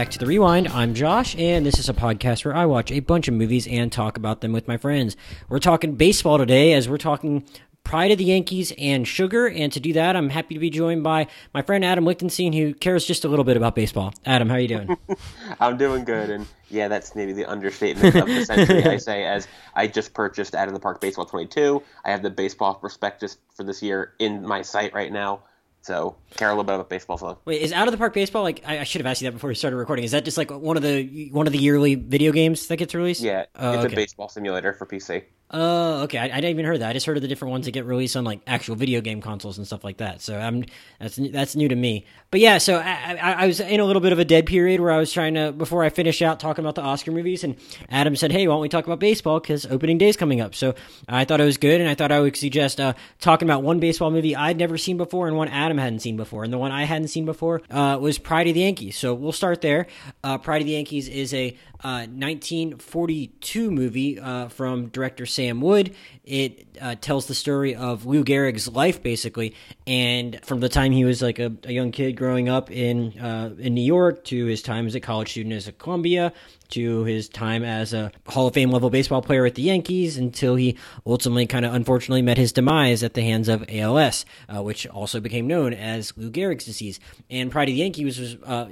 Hello, and welcome back to The Rewind. I'm Josh, and this is a podcast where I watch a bunch of movies and talk about them with my friends. We're talking baseball today, as we're talking Pride of the Yankees and Sugar. And to do that, I'm happy to be joined by my friend Adam Lichtenstein, who cares just a little bit about baseball. Adam, how are you doing? I'm doing good, and yeah, that's maybe the understatement of the century. I say as I just purchased Out of the Park Baseball 22. I have the baseball prospectus for this year in my site right now. So care a little bit about baseball. So. Wait, is Out of the Park Baseball like I, I, should have asked you that before we started recording? Is that just like one of the one of the yearly video games that gets released? Yeah, oh, it's okay. a baseball simulator for PC. Oh, okay. I, I, didn't even heard that. I just heard of the different ones that get released on like actual video game consoles and stuff like that. So I'm that's that's new to me. But yeah, so I, I, I, was in a little bit of a dead period where I was trying to before I finish out talking about the Oscar movies, and Adam said, "Hey, why don't we talk about baseball? Because opening day is coming up." So I thought it was good, and I thought I would suggest uh, talking about one baseball movie I'd never seen before and one Adam hadn't seen before, and the one I hadn't seen before uh, was Pride of the Yankees. So we'll start there. Uh, Pride of the Yankees is a 1942 uh, movie uh, from director Sam Wood. It uh, tells the story of Lou Gehrig's life, basically, and from the time he was like a, a young kid growing up in uh, in New York to his time as a college student at Columbia to his time as a Hall of Fame level baseball player with the Yankees until he ultimately kind of unfortunately met his demise at the hands of ALS, uh, which also became known as Lou Gehrig's disease. And prior to the Yankees was, uh,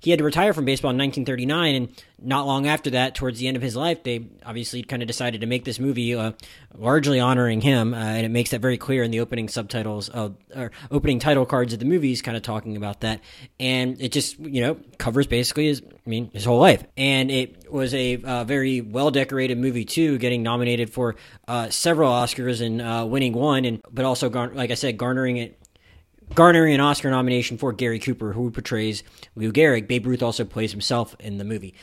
he had to retire from baseball in 1939, and not long after that, towards the end of his life, they obviously kind of decided to make this movie uh, largely honoring him, uh, and it makes that very clear in the opening subtitles of or opening title cards of the movies, kind of talking about that, and it just you know covers basically his, I mean, his whole life, and it was a uh, very well decorated movie too, getting nominated for uh, several Oscars and uh, winning one, and but also gar- like I said, garnering it garnering an Oscar nomination for Gary Cooper, who portrays Lou Gehrig. Babe Ruth also plays himself in the movie.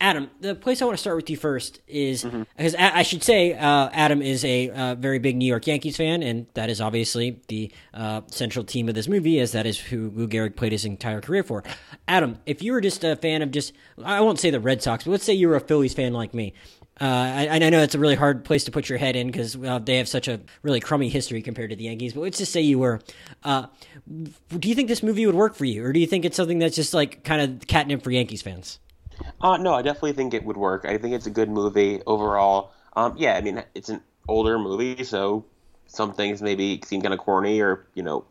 Adam, the place I want to start with you first is mm-hmm. because I should say uh, Adam is a uh, very big New York Yankees fan, and that is obviously the uh, central team of this movie, as that is who Lou Gehrig played his entire career for. Adam, if you were just a fan of just, I won't say the Red Sox, but let's say you were a Phillies fan like me. Uh, I, I, know it's a really hard place to put your head in because uh, they have such a really crummy history compared to the Yankees. But let's just say you were. Uh, do you think this movie would work for you, or do you think it's something that's just like kind of catnip for Yankees fans? Uh, no, I definitely think it would work. I think it's a good movie overall. Um, yeah, I mean, it's an older movie, so some things maybe seem kind of corny or, you know,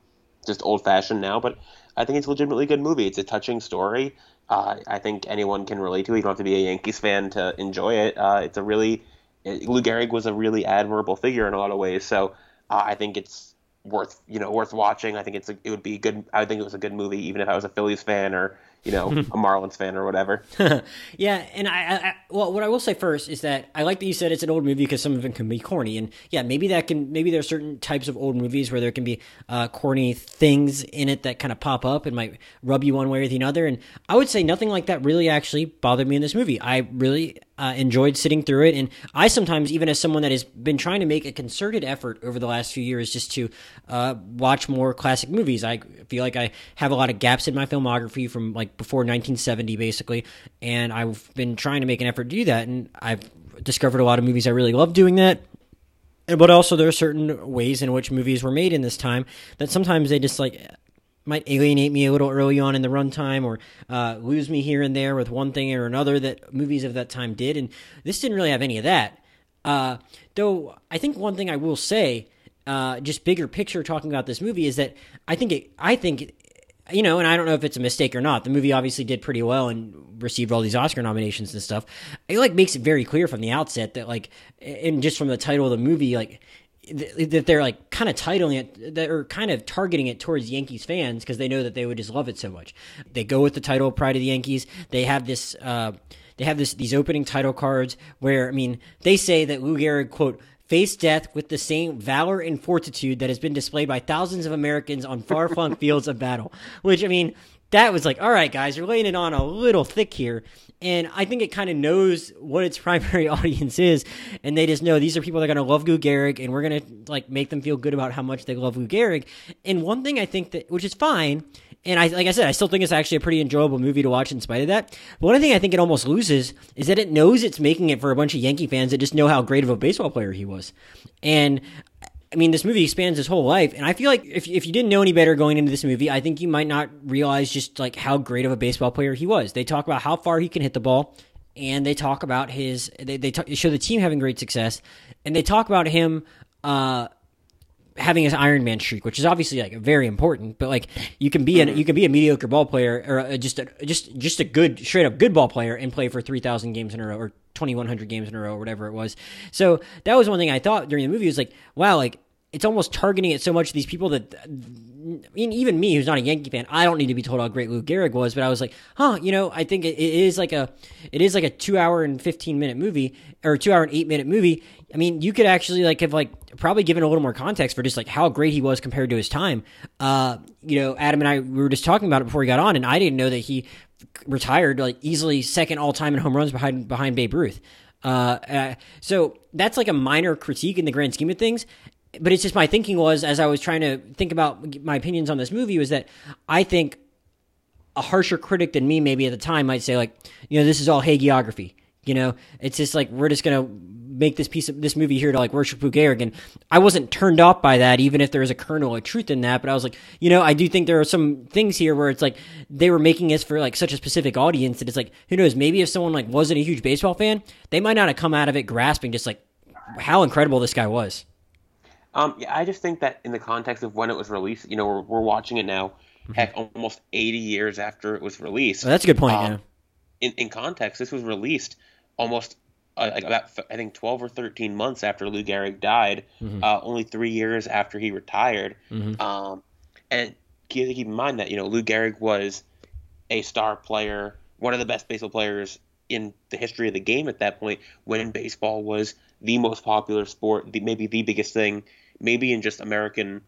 just old fashioned now, but I think it's a legitimately good movie. It's a touching story. Uh, I think anyone can relate to it. You don't have to be a Yankees fan to enjoy it. Uh, it's a really, Lou Gehrig was a really admirable figure in a lot of ways, so uh, I think it's worth you know worth watching. I think it's a, it would be good. I think it was a good movie, even if I was a Phillies fan or you know, a Marlins fan or whatever. yeah, and I, I, well, what I will say first is that I like that you said it's an old movie because some of it can be corny, and yeah, maybe that can maybe there are certain types of old movies where there can be uh, corny things in it that kind of pop up and might rub you one way or the other. And I would say nothing like that really actually bothered me in this movie. I really uh, enjoyed sitting through it. And I sometimes, even as someone that has been trying to make a concerted effort over the last few years just to uh, watch more classic movies, I feel like I have a lot of gaps in my filmography from like before 1970, basically. And I've been trying to make an effort to do that. And I've discovered a lot of movies I really love doing that. But also, there are certain ways in which movies were made in this time that sometimes they just like might alienate me a little early on in the runtime or uh, lose me here and there with one thing or another that movies of that time did. And this didn't really have any of that. Uh, though I think one thing I will say, uh, just bigger picture talking about this movie, is that I think it, I think you know, and I don't know if it's a mistake or not. The movie obviously did pretty well and received all these Oscar nominations and stuff. It like makes it very clear from the outset that like, and just from the title of the movie, like that they're like kind of titling it that are kind of targeting it towards Yankees fans because they know that they would just love it so much. They go with the title Pride of the Yankees. They have this uh, they have this these opening title cards where I mean they say that Lou Gehrig quote face death with the same valor and fortitude that has been displayed by thousands of Americans on far flung fields of battle. Which I mean that was like, all right, guys, you're laying it on a little thick here. And I think it kind of knows what its primary audience is. And they just know these are people that are going to love Lou Gehrig and we're going to like make them feel good about how much they love Lou Gehrig. And one thing I think that, which is fine, and I, like I said, I still think it's actually a pretty enjoyable movie to watch in spite of that. But one thing I think it almost loses is that it knows it's making it for a bunch of Yankee fans that just know how great of a baseball player he was. And I mean, this movie expands his whole life, and I feel like if if you didn't know any better going into this movie, I think you might not realize just like how great of a baseball player he was. They talk about how far he can hit the ball, and they talk about his they they, talk, they show the team having great success, and they talk about him. Uh, having his Iron Man streak, which is obviously like very important, but like you can be an you can be a mediocre ball player or a, just a, just just a good straight up good ball player and play for three thousand games in a row or twenty one hundred games in a row or whatever it was. So that was one thing I thought during the movie was like, wow, like it's almost targeting it so much these people that I mean, even me who's not a Yankee fan, I don't need to be told how great Lou Gehrig was, but I was like, huh, you know, I think it, is like a it is like a two hour and fifteen minute movie or two hour and eight minute movie. I mean, you could actually like have like probably given a little more context for just like how great he was compared to his time. Uh, you know, Adam and I we were just talking about it before we got on, and I didn't know that he retired like easily second all time in home runs behind behind Babe Ruth. Uh, uh, so that's like a minor critique in the grand scheme of things but it's just my thinking was as I was trying to think about my opinions on this movie was that I think a harsher critic than me maybe at the time might say like you know this is all hagiography you know? It's just like we're just gonna make this piece of this movie here to like worship Gehrig. And I wasn't turned off by that even if there was a kernel of truth in that but I was like you know I do think there are some things here where it's like they were making this for like such a specific audience that it's like who knows maybe if someone like wasn't a huge baseball fan they might not have come out of it grasping just like how incredible this guy was um, yeah, I just think that in the context of when it was released, you know, we're, we're watching it now, mm-hmm. heck, almost 80 years after it was released. Oh, that's a good point. Um, yeah. In, in context, this was released almost uh, like about I think 12 or 13 months after Lou Gehrig died, mm-hmm. uh, only three years after he retired. Mm-hmm. Um, and keep, keep in mind that you know Lou Gehrig was a star player, one of the best baseball players in the history of the game at that point, when baseball was the most popular sport, the, maybe the biggest thing maybe in just American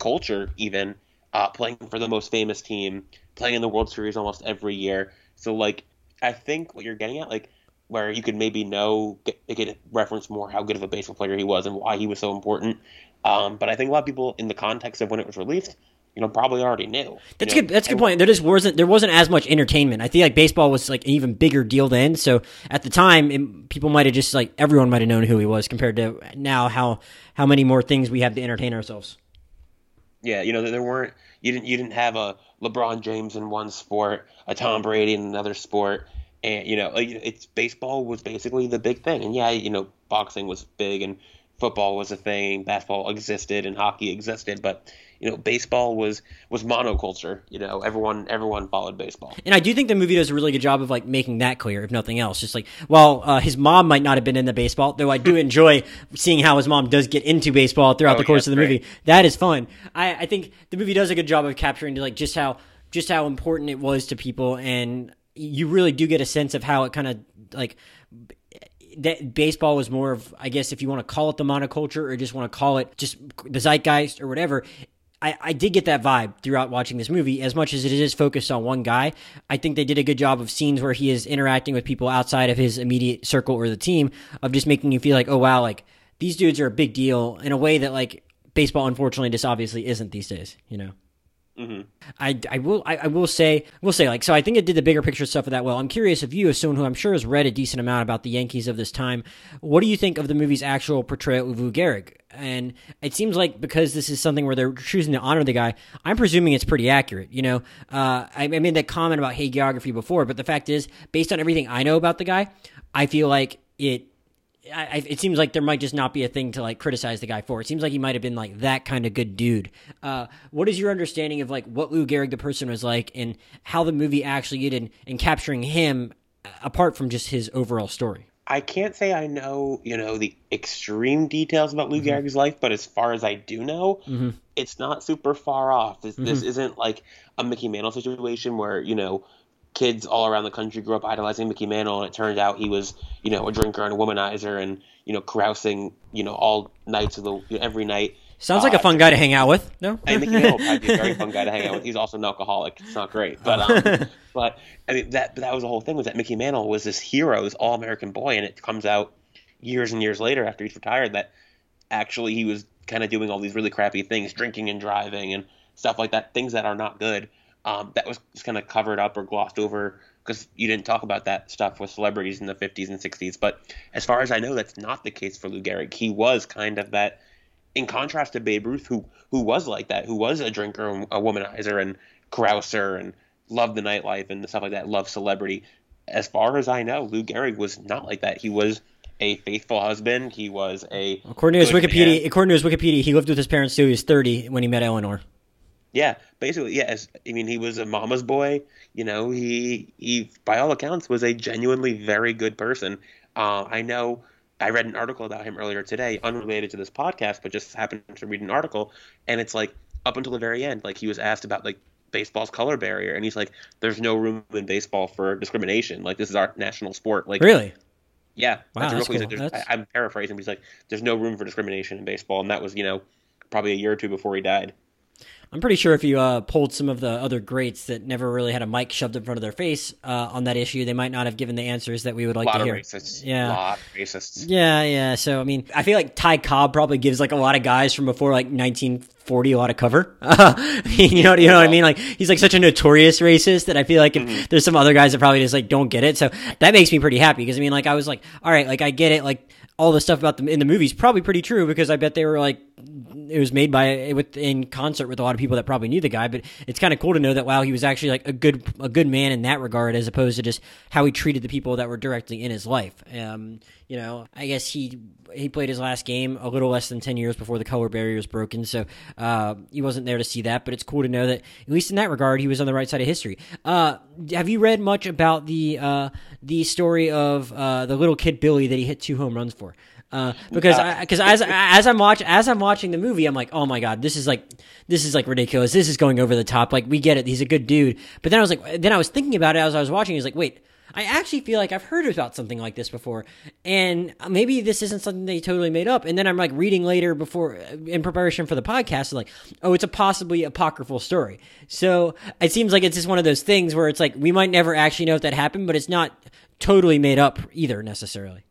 culture, even uh, playing for the most famous team, playing in the World Series almost every year. So, like, I think what you're getting at, like, where you could maybe know, get, get reference more how good of a baseball player he was and why he was so important. Um, but I think a lot of people, in the context of when it was released, you know, probably already knew. That's know? good. That's a good point. There just wasn't there wasn't as much entertainment. I think like baseball was like an even bigger deal then. So at the time, it, people might have just like everyone might have known who he was compared to now how how many more things we have to entertain ourselves. Yeah, you know, there weren't you didn't you didn't have a LeBron James in one sport, a Tom Brady in another sport, and you know, it's baseball was basically the big thing. And yeah, you know, boxing was big and football was a thing, basketball existed and hockey existed, but you know, baseball was was monoculture. You know, everyone everyone followed baseball. And I do think the movie does a really good job of like making that clear, if nothing else. Just like, well, uh, his mom might not have been in the baseball, though I do enjoy seeing how his mom does get into baseball throughout oh, the course yeah, of the movie. That is fun. I, I think the movie does a good job of capturing like just how just how important it was to people, and you really do get a sense of how it kind of like that baseball was more of, I guess, if you want to call it the monoculture or just want to call it just the zeitgeist or whatever. I, I did get that vibe throughout watching this movie. As much as it is focused on one guy, I think they did a good job of scenes where he is interacting with people outside of his immediate circle or the team, of just making you feel like, oh wow, like these dudes are a big deal in a way that like baseball, unfortunately, just obviously isn't these days. You know. Mm-hmm. I, I will I, I, will say will say like so I think it did the bigger picture stuff of that well. I'm curious if you, as someone who I'm sure has read a decent amount about the Yankees of this time, what do you think of the movie's actual portrayal of Lou Gehrig? And it seems like because this is something where they're choosing to honor the guy, I'm presuming it's pretty accurate. You know, uh, I, I made that comment about hagiography before, but the fact is, based on everything I know about the guy, I feel like it I, it seems like there might just not be a thing to like criticize the guy for. It seems like he might have been like that kind of good dude. Uh, what is your understanding of like what Lou Gehrig the person was like, and how the movie actually did in, in capturing him, apart from just his overall story? I can't say I know, you know, the extreme details about Lou mm-hmm. Gehrig's life, but as far as I do know, mm-hmm. it's not super far off. This, mm-hmm. this isn't like a Mickey Mantle situation where you know kids all around the country grew up idolizing Mickey Mantle, and it turned out he was, you know, a drinker and a womanizer, and you know, carousing, you know, all nights of the you know, every night. Sounds like uh, a fun guy to hang out with. No, I Mickey Mantle would be a very fun guy to hang out with. He's also an alcoholic. It's not great, but um, but I mean that that was the whole thing was that Mickey Mantle was this hero, this all American boy, and it comes out years and years later after he's retired that actually he was kind of doing all these really crappy things, drinking and driving and stuff like that, things that are not good um, that was just kind of covered up or glossed over because you didn't talk about that stuff with celebrities in the 50s and 60s. But as far as I know, that's not the case for Lou Gehrig. He was kind of that in contrast to Babe Ruth, who who was like that, who was a drinker, and a womanizer, and carouser, and loved the nightlife and stuff like that, loved celebrity. As far as I know, Lou Gehrig was not like that. He was a faithful husband. He was a according to his Wikipedia. Man. According to his Wikipedia, he lived with his parents till he was thirty when he met Eleanor. Yeah, basically, yes. I mean, he was a mama's boy. You know, he he by all accounts was a genuinely very good person. Uh, I know I read an article about him earlier today, unrelated to this podcast, but just happened to read an article, and it's like up until the very end, like he was asked about like baseball's color barrier, and he's like, "There's no room in baseball for discrimination. Like this is our national sport." Like really. Yeah, wow, that's cool. like, that's... I, am paraphrasing, but he's like, "There's no room for discrimination in baseball," and that was, you know, probably a year or two before he died. I'm pretty sure if you uh, pulled some of the other greats that never really had a mic shoved in front of their face uh, on that issue, they might not have given the answers that we would like to hear. Racists. Yeah, a lot of racists. Yeah, yeah. So I mean, I feel like Ty Cobb probably gives like a lot of guys from before like 1940 a lot of cover. you know, you know what I mean? Like he's like such a notorious racist that I feel like if mm-hmm. there's some other guys that probably just like don't get it. So that makes me pretty happy because I mean, like I was like, all right, like I get it, like all the stuff about them in the movies probably pretty true because I bet they were like it was made by with in concert with a lot of people that probably knew the guy. But it's kind of cool to know that wow, he was actually like a good a good man in that regard, as opposed to just how he treated the people that were directly in his life. Um, you know, I guess he he played his last game a little less than ten years before the color barrier was broken, so uh, he wasn't there to see that. But it's cool to know that at least in that regard, he was on the right side of history. Uh, have you read much about the uh, the story of uh, the little kid Billy that he hit two home runs for? Uh, because because as as I'm watch as I'm watching the movie, I'm like, oh my god, this is like this is like ridiculous. This is going over the top. Like we get it. He's a good dude. But then I was like, then I was thinking about it as I was watching. He's like, wait, I actually feel like I've heard about something like this before, and maybe this isn't something they totally made up. And then I'm like reading later before in preparation for the podcast, like, oh, it's a possibly apocryphal story. So it seems like it's just one of those things where it's like we might never actually know if that happened, but it's not totally made up either necessarily.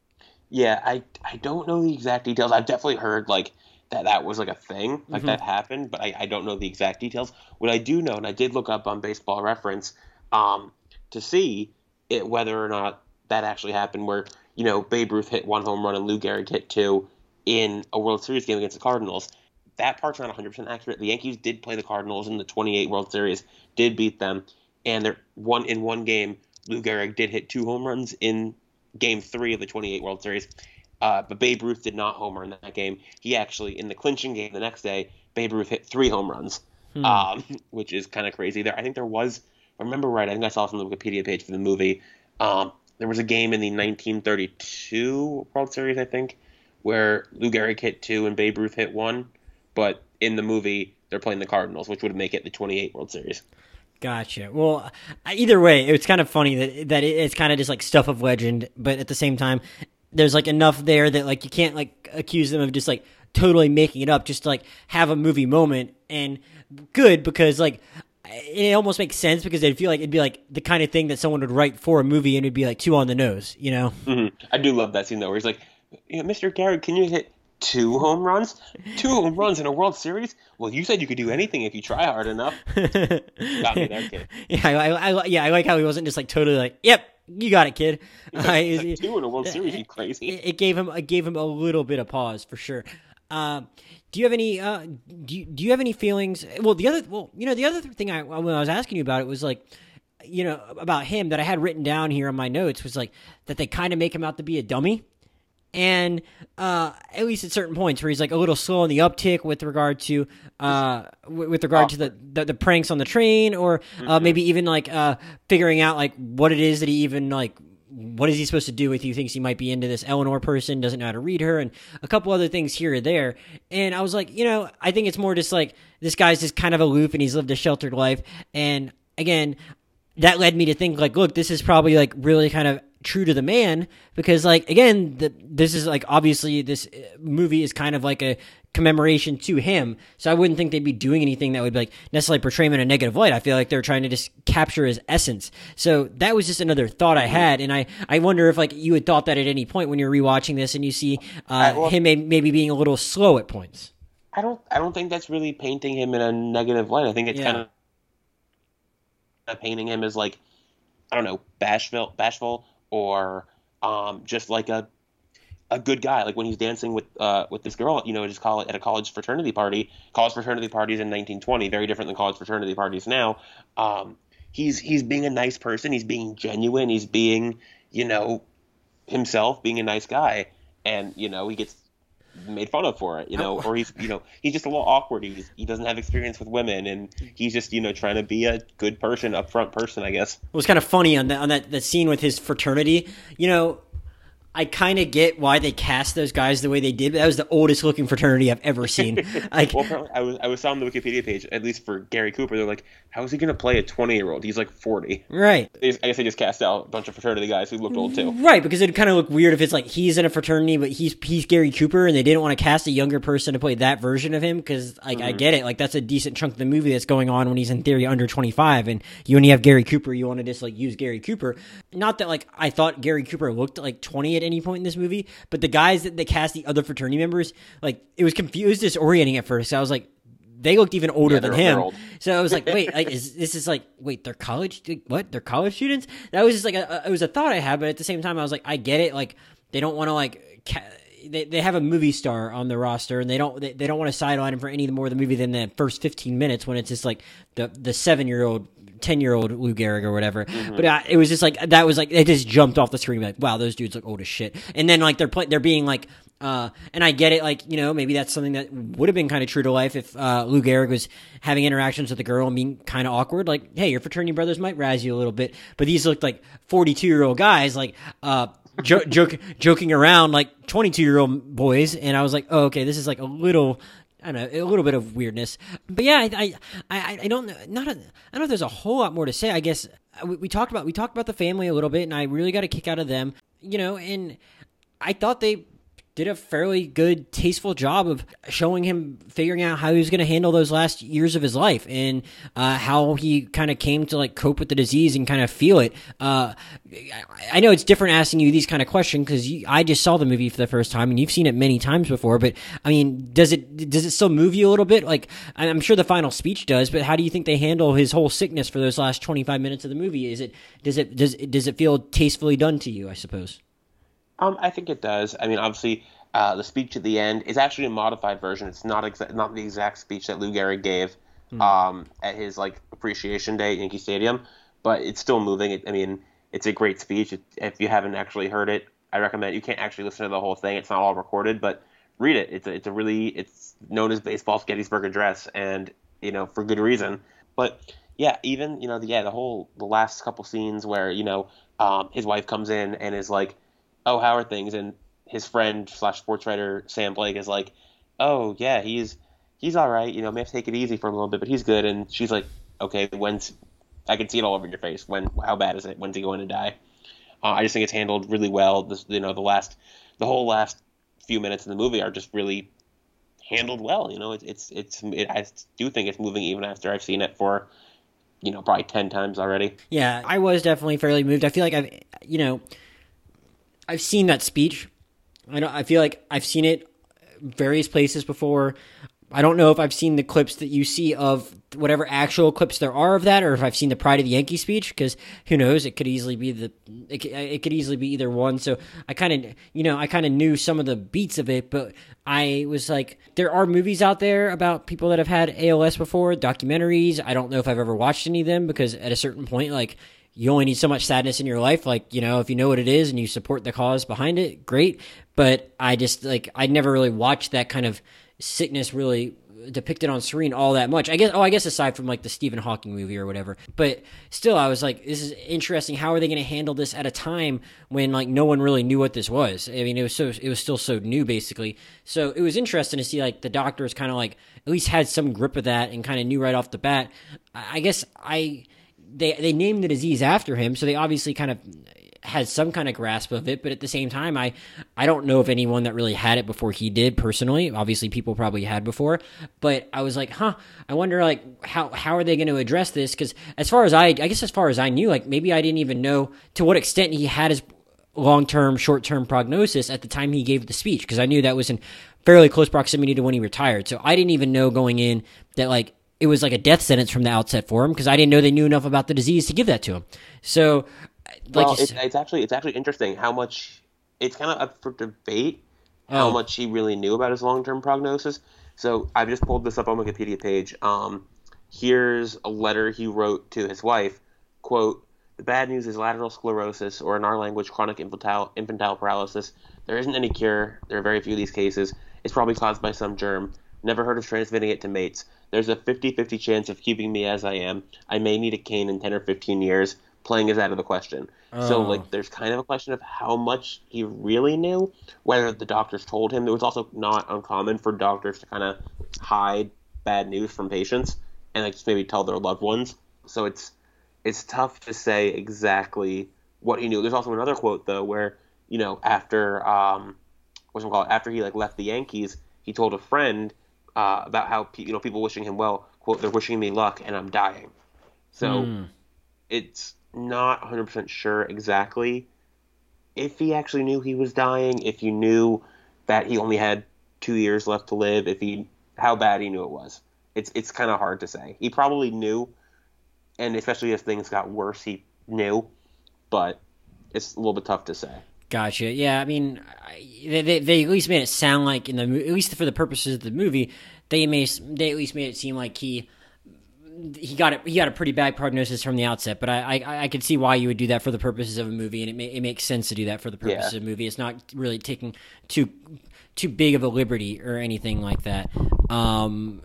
Yeah, I I don't know the exact details. I've definitely heard like that that was like a thing, like mm-hmm. that happened, but I, I don't know the exact details. What I do know, and I did look up on Baseball Reference um, to see it, whether or not that actually happened, where you know Babe Ruth hit one home run and Lou Gehrig hit two in a World Series game against the Cardinals. That part's not 100% accurate. The Yankees did play the Cardinals in the 28 World Series, did beat them, and they're one in one game. Lou Gehrig did hit two home runs in Game Three of the 28 World Series, uh, but Babe Ruth did not homer in that game. He actually, in the clinching game the next day, Babe Ruth hit three home runs, hmm. um, which is kind of crazy. There, I think there was I remember right, I think I saw this on the Wikipedia page for the movie. Um, there was a game in the 1932 World Series, I think, where Lou Gehrig hit two and Babe Ruth hit one, but in the movie they're playing the Cardinals, which would make it the 28 World Series. Gotcha. Well, either way, it's kind of funny that that it's kind of just like stuff of legend, but at the same time, there's like enough there that like you can't like accuse them of just like totally making it up, just to, like have a movie moment and good because like it almost makes sense because I feel like it'd be like the kind of thing that someone would write for a movie and it'd be like too on the nose, you know? Mm-hmm. I do love that scene though, where he's like, "Mr. Garrett, can you hit two home runs? Two home runs in a World Series? Well, you said you could do anything if you try hard enough." got me there, kid. Yeah, I, I, yeah, I like how he wasn't just like totally like, "Yep, you got it, kid." Uh, like two in a World Series, you crazy. It, it, gave him, it gave him a little bit of pause for sure. Uh, do you have any? Uh, do you, do you have any feelings? Well, the other, well, you know, the other thing I when I was asking you about it was like, you know, about him that I had written down here on my notes was like that they kind of make him out to be a dummy, and uh, at least at certain points where he's like a little slow on the uptick with regard to uh, with regard to the, the, the pranks on the train, or uh, mm-hmm. maybe even like uh, figuring out like what it is that he even like what is he supposed to do if he thinks he might be into this Eleanor person, doesn't know how to read her, and a couple other things here or there. And I was like, you know, I think it's more just like this guy's just kind of aloof and he's lived a sheltered life. And again, that led me to think like, look, this is probably like really kind of true to the man because like again the, this is like obviously this uh, movie is kind of like a commemoration to him. So I wouldn't think they'd be doing anything that would be like necessarily portray him in a negative light. I feel like they're trying to just capture his essence. So that was just another thought I had, and I I wonder if like you had thought that at any point when you're rewatching this and you see uh, well, him maybe being a little slow at points. I don't I don't think that's really painting him in a negative light. I think it's yeah. kind of painting him as like I don't know bashful bashful or um, just like a a good guy. Like when he's dancing with uh, with this girl, you know, just call it at a college fraternity party. College fraternity parties in 1920, very different than college fraternity parties now. Um, he's he's being a nice person. He's being genuine. He's being you know himself, being a nice guy, and you know he gets made fun of for it, you know, or he's you know he's just a little awkward. He's he doesn't have experience with women, and he's just you know trying to be a good person, upfront person, I guess. It was kind of funny on that on that, that scene with his fraternity. You know, I kind of get why they cast those guys the way they did. But that was the oldest looking fraternity I've ever seen. Like, well, apparently I was I was on the Wikipedia page, at least for Gary Cooper. They're like, how is he going to play a twenty year old? He's like forty. right, They I guess they just cast out a bunch of fraternity guys who looked old too. right, because it'd kind of look weird if it's like he's in a fraternity, but he's he's Gary Cooper, and they didn't want to cast a younger person to play that version of him. Because like I mm-hmm. get it, like that's a decent chunk of the movie that's going on when he's in theory under twenty five, and you only have Gary Cooper. You want to just like use Gary Cooper. Not that like I thought Gary Cooper looked like twenty at any point in this movie, but the guys that they cast the other fraternity members, like it was confused, disorienting at first. I was like. They looked even older Yeah, than him. So I was like, wait, like, is this is like, wait, they're college? What? They're college students? That was just like, a, it was a thought I had, but at the same time, I was like, I get it. Like, they don't want to like, ca- they, they have a movie star on the roster, and they don't they, they don't want to sideline him for any more of the movie than the first fifteen minutes when it's just like the the seven year old. 10 year old Lou Gehrig or whatever. But uh, it was just like, that was like, it just jumped off the screen. Like, wow, those dudes look old as shit. And then, like, they're play- they're being like, uh, and I get it, like, you know, maybe that's something that would have been kind of true to life if uh, Lou Gehrig was having interactions with a girl and being kind of awkward. Like, hey, your fraternity brothers might razz you a little bit. But these looked like 42 year old guys, like, uh, jo- joke, joking around like 22 year old boys. And I was like, oh, okay, this is like a little. I don't know, a little bit of weirdness, but yeah, I, I, I, don't, know, not, a, I don't know if there's a whole lot more to say. I guess uh, we, we talked about, we talked about the family a little bit, and I really got a kick out of them, you know, and I thought they did a fairly good, tasteful job of showing him figuring out how he was going to handle those last years of his life and uh, how he kind of came to like cope with the disease and kind of feel it. Uh, I- know it's different asking you these kind of questions because I just saw the movie for the first time and you've seen it many times before. But I mean, does it does it still move you a little bit? Like I'm sure the final speech does, but how do you think they handle his whole sickness for those last 25 minutes of the movie? Is it does it does does it feel tastefully done to you? I suppose. Um, I think it does. I mean, obviously, uh, the speech at the end is actually a modified version. It's not exa- not the exact speech that Lou Gehrig gave um, at his like appreciation day at Yankee Stadium, but it's still moving. It, I mean, it's a great speech. It, if you haven't actually heard it, I recommend. You can't actually listen to the whole thing. It's not all recorded, but read it. It's a, it's a really it's known as baseball's Gettysburg Address, and you know for good reason. But yeah, even you know the, yeah the whole the last couple scenes where you know um, his wife comes in and is like, "Oh, how are things?" and his friend slash sports writer Sam Blake is like, "Oh yeah, he's he's all right. You know, may have to take it easy for a little bit, but he's good." And she's like, "Okay, when's I can see it all over your face. When how bad is it? When's he going to die?" Uh, I just think it's handled really well. This, you know, the last the whole last few minutes in the movie are just really handled well. You know, it's it's it's it, I do think it's moving even after I've seen it for you know probably ten times already. Yeah, I was definitely fairly moved. I feel like I've, you know, I've seen that speech. I don't. I feel like I've seen it various places before. I don't know if I've seen the clips that you see of whatever actual clips there are of that, or if I've seen the Pride of the Yankee speech. Because who knows? It could easily be the. It it could easily be either one. So I kind of, you know, I kind of knew some of the beats of it, but I was like, there are movies out there about people that have had ALS before, documentaries. I don't know if I've ever watched any of them because at a certain point, like you only need so much sadness in your life. Like, you know, if you know what it is and you support the cause behind it, great. But I just, like, I never really watched that kind of sickness really depicted on screen all that much. I guess, oh, I guess aside from like the Stephen Hawking movie or whatever. But still, I was like, this is interesting. How are they going to handle this at a time when like no one really knew what this was? I mean, it was so, it was still so new basically. So it was interesting to see like the doctors kind of like at least had some grip of that and kind of knew right off the bat. I I guess I, they they named the disease after him, so they obviously kind of had some kind of grasp of it. But at the same time, I I don't know of anyone that really had it before he did personally. Obviously, people probably had before, but I was like, huh. I wonder like how how are they going to address this? Because as far as I I guess as far as I knew, like maybe I didn't even know to what extent he had his long term, short term prognosis at the time he gave the speech because I knew that was in fairly close proximity to when he retired. So I didn't even know going in that like it was like a death sentence from the outset for him because I didn't know they knew enough about the disease to give that to him. So, like well, it's, said, it's actually it's actually interesting how much it's kind of up for debate how Oh. much he really knew about his long term prognosis. So I've just pulled this up on Wikipedia page. Um, here's a letter he wrote to his wife. Quote, the bad news is lateral sclerosis, or in our language, chronic infantile, infantile paralysis. There isn't any cure. There are very few of these cases. It's probably caused by some germ. Never heard of transmitting it to mates. There's a 50 50 chance of keeping me as I am. I may need a cane in 10 or 15 years. Playing is out of the question. So, Oh. like, there's kind of a question of how much he really knew, whether the doctors told him. It was also not uncommon for doctors to kind of hide bad news from patients and, like, just maybe tell their loved ones. So it's it's tough to say exactly what he knew. There's also another quote though where you know after um, what's it called after he like left the Yankees, he told a friend uh, about how pe- you know people wishing him well. Quote: They're wishing me luck, and I'm dying. So Hmm. it's not 100% sure exactly if he actually knew he was dying, if he knew that he only had two years left to live, if he how bad he knew it was. It's it's kind of hard to say. He probably knew, and especially as things got worse, he knew, but it's a little bit tough to say. Gotcha. Yeah, I mean, they, they, they at least made it sound like in the at least for the purposes of the movie, they may they at least made it seem like he he got it he got a pretty bad prognosis from the outset. But I I, I could see why you would do that for the purposes of a movie, and it may, it makes sense to do that for the purposes Yeah. of a movie. It's not really taking too too big of a liberty or anything like that. Um,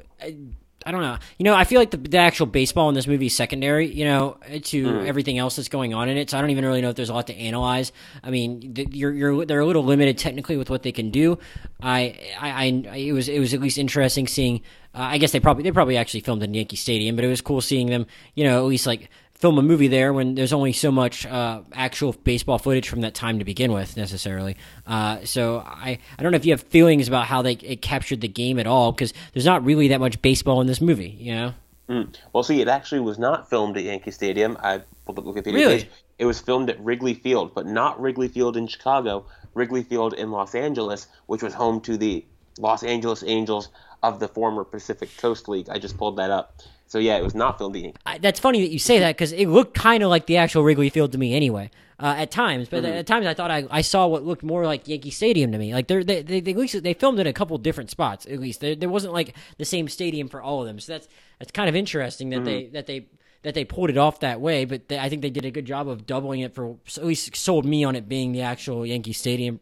I, don't know. You know, I feel like the, the actual baseball in this movie is secondary, you know, to everything else that's going on in it. So I don't even really know if there's a lot to analyze. I mean, th- you're, you're they're a little limited technically with what they can do. I, I, I it was it was at least interesting seeing. Uh, I guess they probably they probably actually filmed in Yankee Stadium, but it was cool seeing them, you know, at least like film a movie there when there's only so much uh, actual baseball footage from that time to begin with necessarily. Uh, so I, I don't know if you have feelings about how they it captured the game at all because there's not really that much baseball in this movie. You know, Mm. Well, see, it actually was not filmed at Yankee Stadium. I pulled up the Wikipedia Really? page. It was filmed at Wrigley Field, but not Wrigley Field in Chicago. Wrigley Field in Los Angeles, which was home to the Los Angeles Angels of the former Pacific Coast League. I just pulled that up. So yeah, it was not filmed at Yankee. I, that's funny that you say that because it looked kind of like the actual Wrigley Field to me anyway. Uh, at times, but at times I thought I, I saw what looked more like Yankee Stadium to me. Like they're, they they they, at least they filmed in a couple different spots. At least there, there wasn't like the same stadium for all of them. So that's that's kind of interesting that they that they that they pulled it off that way. But they, I think they did a good job of doubling it for at least sold me on it being the actual Yankee Stadium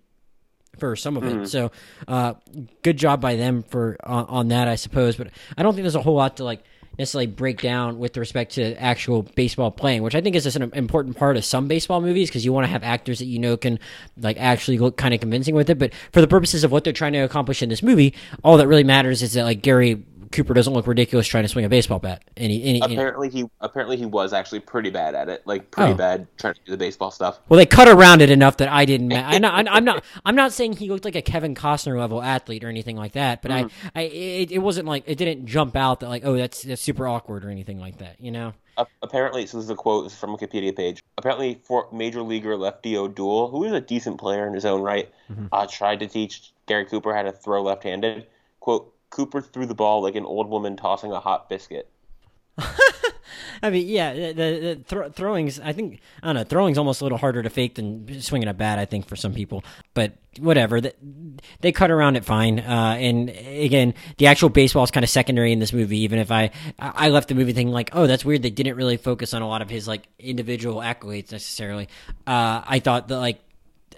for some of it. So, uh, good job by them for on, on that, I suppose. But I don't think there's a whole lot to like necessarily break down with respect to actual baseball playing, which I think is just an important part of some baseball movies because you want to have actors that you know can like actually look kind of convincing with it. But for the purposes of what they're trying to accomplish in this movie, all that really matters is that like Gary Cooper doesn't look ridiculous trying to swing a baseball bat. And he, and he, Apparently he apparently he was actually pretty bad at it, like pretty Oh. bad trying to do the baseball stuff. Well, they cut around it enough that I didn't. I'm not. I'm not. I'm not saying he looked like a Kevin Costner level athlete or anything like that. But I, I, it, it wasn't like it didn't jump out that like, oh, that's that's super awkward or anything like that. You know? Uh, apparently, so this is a quote this is from Wikipedia page. Apparently, for major leaguer Lefty O'Doul, who is a decent player in his own right, uh, tried to teach Gary Cooper how to throw left-handed. Quote: Cooper threw the ball like an old woman tossing a hot biscuit. I mean, yeah, the, the, the thro- throwing's. I think I don't know. Throwing's almost a little harder to fake than swinging a bat. I think for some people, but whatever. The, they cut around it fine. Uh, and again, the actual baseball is kind of secondary in this movie. Even if I I left the movie thinking like, oh, that's weird. They didn't really focus on a lot of his like individual accolades necessarily. Uh, I thought that like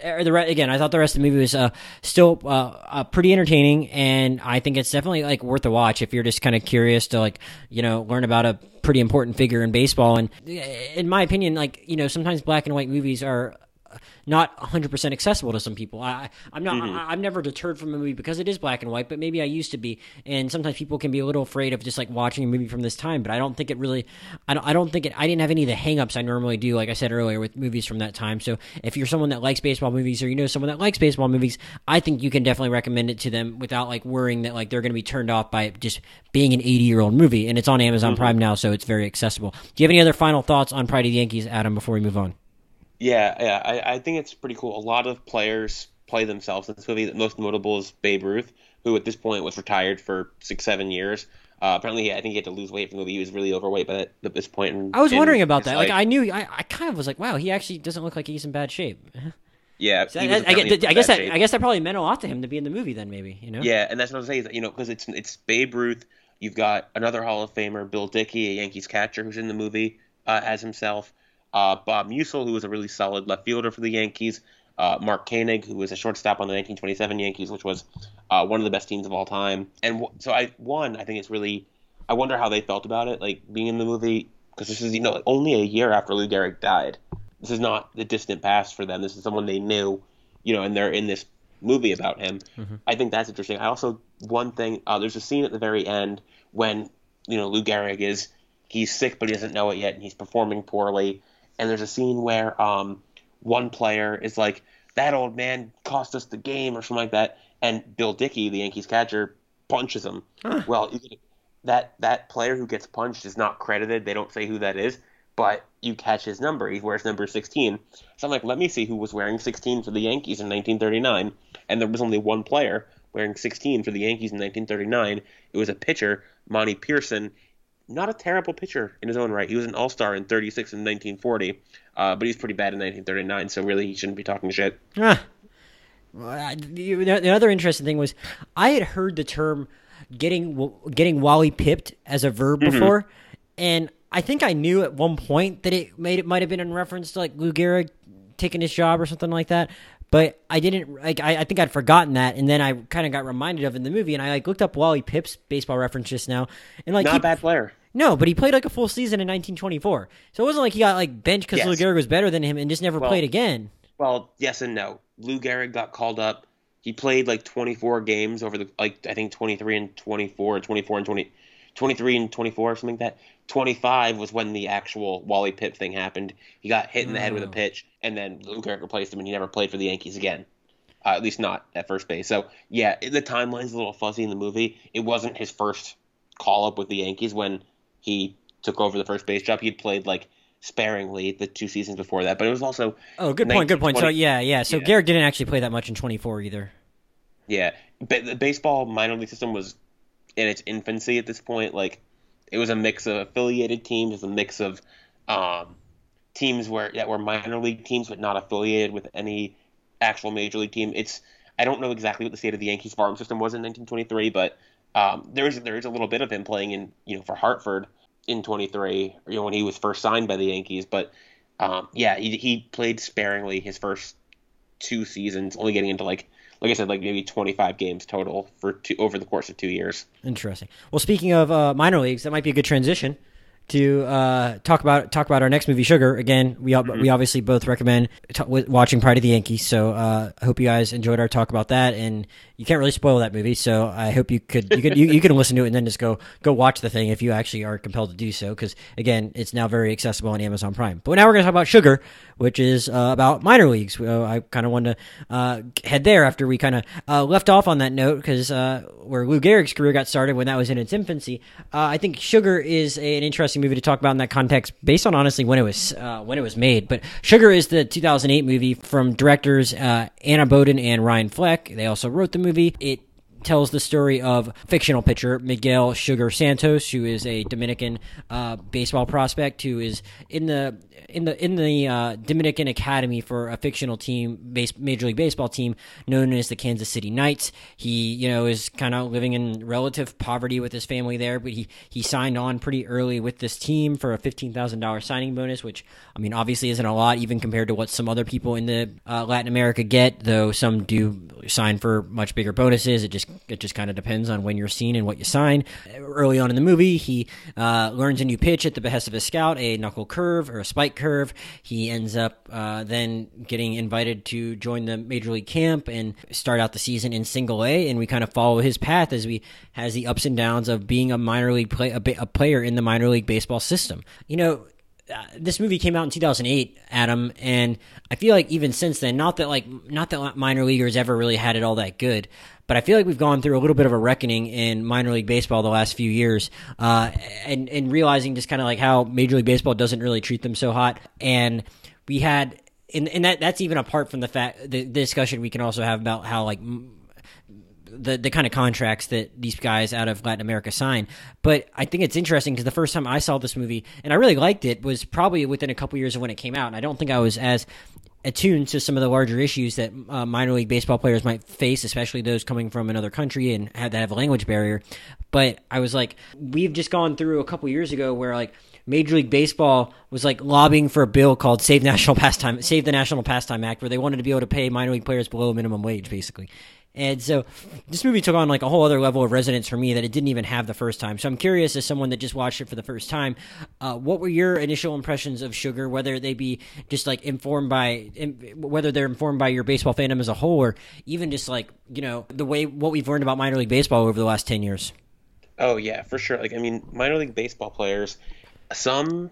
or the re- again, I thought the rest of the movie was uh, still uh, uh, pretty entertaining, and I think it's definitely like worth a watch if you're just kind of curious to like you know learn about a pretty important figure in baseball. And in my opinion, like you know, sometimes black and white movies are not 100% accessible to some people. I, I'm not. Mm-hmm. I, I'm never deterred from a movie because it is black and white, but maybe I used to be. And sometimes people can be a little afraid of just like watching a movie from this time. But I don't think it really. I don't. I don't think it. I didn't have any of the hangups I normally do, like I said earlier, with movies from that time. So if you're someone that likes baseball movies, or you know someone that likes baseball movies, I think you can definitely recommend it to them without like worrying that like they're going to be turned off by just being an 80 year old movie. And it's on Amazon mm-hmm. Prime now, so it's very accessible. Do you have any other final thoughts on Pride of the Yankees, Adam? Before we move on. Yeah, yeah, I, I think it's pretty cool. A lot of players play themselves in this movie. The most notable is Babe Ruth, who at this point was retired for six, seven years. Uh, apparently, he- I think he had to lose weight from the movie. He was really overweight by that, at this point. In, I was wondering about that. Like. I knew, I, I kind of was like, wow, he actually doesn't look like he's in bad shape. Yeah, So he I, I, I guess that shape. I guess that probably meant a lot to him to be in the movie. Then maybe you know. Yeah, and that's what I'm saying. Is that, you know, because it's it's Babe Ruth. You've got another Hall of Famer, Bill Dickey, a Yankees catcher, who's in the movie uh, as himself. Uh, Bob Meusel, who was a really solid left fielder for the Yankees. Uh, Mark Koenig, who was a shortstop on the 1927 Yankees, which was uh, one of the best teams of all time. And w- so I one, I think it's really. I wonder how they felt about it, like being in the movie, because this is you know only a year after Lou Gehrig died. This is not the distant past for them. This is someone they knew, you know, and they're in this movie about him. I think that's interesting. I also one thing uh, there's a scene at the very end when you know Lou Gehrig is he's sick but he doesn't know it yet and he's performing poorly. And there's a scene where um, one player is like that old man cost us the game or something like that, and Bill Dickey, the Yankees catcher, punches him. Well, you could- that that player who gets punched is not credited. They don't say who that is, but you catch his number. He wears number 16. So I'm like, let me see who was wearing 16 for the Yankees in 1939. And there was only one player wearing 16 for the Yankees in 1939. It was a pitcher, Monte Pearson. Not a terrible pitcher in his own right. He was an All Star in 36 and 1940, uh, but he's pretty bad in 1939. So really, he shouldn't be talking shit. Ah. Well, I- other interesting thing was I had heard the term getting getting Wally pipped as a verb Mm-hmm. before, and I think I knew at one point that it made it might have been in reference to like Lou Gehrig taking his job or something like that. But I didn't like. I, I think I'd forgotten that, and then I kind of got reminded of it in the movie, and I like looked up Wally Pipp's baseball reference just now, and like Not he, a bad player. No, but he played like a full season in 1924, so it wasn't like he got like benched because Yes. Lou Gehrig was better than him and just never Well, played again. Well, yes and no. Lou Gehrig got called up. He played like 24 games over the like I think 23 and 24, 24 and 20, 23 and 24 or something like that. 25 was when the actual Wally Pipp thing happened. He got hit in the head with a Oh. pitch, and then Lou Gehrig replaced him, and he never played for the Yankees again. Uh, at least not at first base. So yeah, the timeline's a little fuzzy in the movie. It wasn't his first call up with the Yankees when he took over the first base job. He'd played like sparingly the two seasons before that, but it was also Oh, good point. Good point. So yeah, yeah. So Yeah. Gehrig didn't actually play that much in 24 either. Yeah, but the baseball minor league system was in its infancy at this point. Like, it was a mix of affiliated teams, it was a mix of um, teams where that were minor league teams but not affiliated with any actual major league team. It's I don't know exactly what the state of the Yankees farm system was in 1923, but um, there is there is a little bit of him playing in you know for Hartford in 23, you know when he was first signed by the Yankees. But um, yeah, he, he played sparingly his first two seasons, only getting into like like I said, like maybe 25 games total for two, over the course of two years. Interesting. Well, speaking of uh, minor leagues, that might be a good transition to uh, talk about talk about our next movie, Sugar. Again, we ob- we obviously both recommend t- watching Pride of the Yankees. So uh, I hope you guys enjoyed our talk about that. And you can't really spoil that movie, so I hope you could you could you, you can listen to it and then just go go watch the thing if you actually are compelled to do so. Because again, it's now very accessible on Amazon Prime. But now we're going to talk about Sugar, which is uh, about minor leagues. I kind of wanted to uh, head there after we kind of uh, left off on that note because uh, where Lou Gehrig's career got started when that was in its infancy. Uh, I think Sugar is a- an interesting movie to talk about in that context, based on honestly when it was uh, when it was made. But Sugar is the 2008 movie from directors uh, Anna Boden and Ryan Fleck. They also wrote the movie. It tells the story of fictional pitcher Miguel Sugar Santos, who is a Dominican uh, baseball prospect who is in the in the in the uh, Dominican Academy for a fictional team, base, Major League Baseball team known as the Kansas City Knights. He you know is kind of living in relative poverty with his family there, but he he signed on pretty early with this team for a fifteen thousand dollars signing bonus, which I mean obviously isn't a lot even compared to what some other people in the uh, Latin America get, though some do sign for much bigger bonuses. It just it just kind of depends on when you're seen and what you sign. Early on in the movie, he uh, learns a new pitch at the behest of his scout, a knuckle curve or a spike curve. He ends up uh, then getting invited to join the major league camp and start out the season in single A. And we kind of follow his path as we has the ups and downs of being a minor league play a, a player in the minor league baseball system. You know, uh, this movie came out in 2008 adam and i feel like even since then not that like not that minor leaguers ever really had it all that good but i feel like we've gone through a little bit of a reckoning in minor league baseball the last few years uh, and and realizing just kind of like how major league baseball doesn't really treat them so hot and we had and, and that that's even apart from the fact the, the discussion we can also have about how like the the kind of contracts that these guys out of Latin America sign. But I think it's interesting because the first time I saw this movie and I really liked it was probably within a couple years of when it came out. And I don't think I was as attuned to some of the larger issues that uh, minor league baseball players might face, especially those coming from another country and have that have a language barrier. But I was like, we've just gone through a couple years ago where like Major League Baseball was like lobbying for a bill called Save National Pastime Save the National Pastime Act, where they wanted to be able to pay minor league players below minimum wage, basically. And so this movie took on like a whole other level of resonance for me that it didn't even have the first time. So I'm curious, as someone that just watched it for the first time, uh, what were your initial impressions of Sugar? Whether they be just like informed by, whether they're informed by your baseball fandom as a whole, or even just like you know the way what we've learned about minor league baseball over the last ten years. Oh yeah, for sure. Like I mean, minor league baseball players, some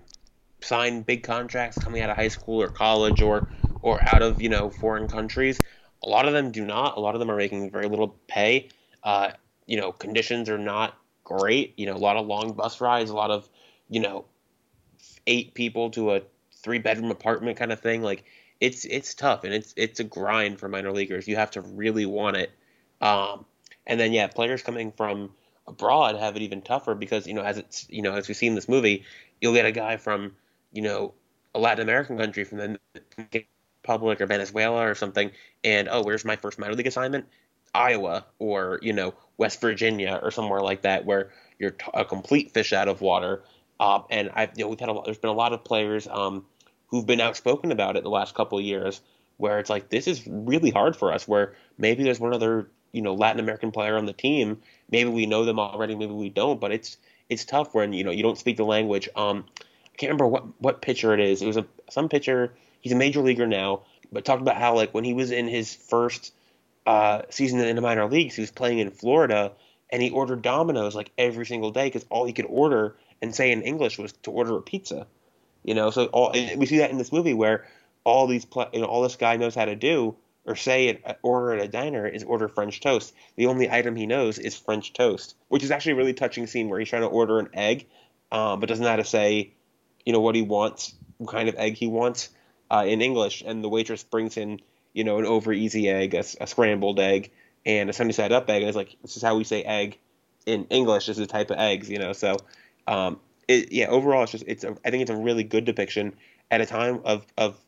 sign big contracts coming out of high school or college or or out of you know foreign countries a lot of them do not. A lot of them are making very little pay. Uh, you know, conditions are not great. You know, a lot of long bus rides, a lot of, you know, eight people to a three bedroom apartment kind of thing. Like it's it's tough and it's it's a grind for minor leaguers. You have to really want it. Um, and then yeah, players coming from abroad have it even tougher because you know as it's you know as we see in this movie, you'll get a guy from you know a Latin American country from the Republic or Venezuela or something, and oh, where's my first minor league assignment? Iowa or you know West Virginia or somewhere like that, where you're t- a complete fish out of water. Uh, and I've you know we've had a lot, there's been a lot of players um, who've been outspoken about it the last couple of years, where it's like this is really hard for us. Where maybe there's one other you know Latin American player on the team, maybe we know them already, maybe we don't, but it's it's tough when you know you don't speak the language. Um, I can't remember what what pitcher it is. It was a some pitcher he's a major leaguer now, but talked about how like when he was in his first uh, season in the minor leagues, he was playing in Florida, and he ordered Domino's like every single day because all he could order and say in English was to order a pizza. You know, so all we see that in this movie where all these you know all this guy knows how to do or say it, order at a diner is order French toast. The only item he knows is French toast, which is actually a really touching scene where he's trying to order an egg, um, but doesn't know how to say, you know, what he wants, what kind of egg he wants uh, in English, and the waitress brings in you know an over easy egg, a, a scrambled egg, and a sunny side up egg, and it's like this is how we say egg in English. This is a type of eggs, you know. So um, it, yeah, overall, it's just it's a, I think it's a really good depiction at a time of of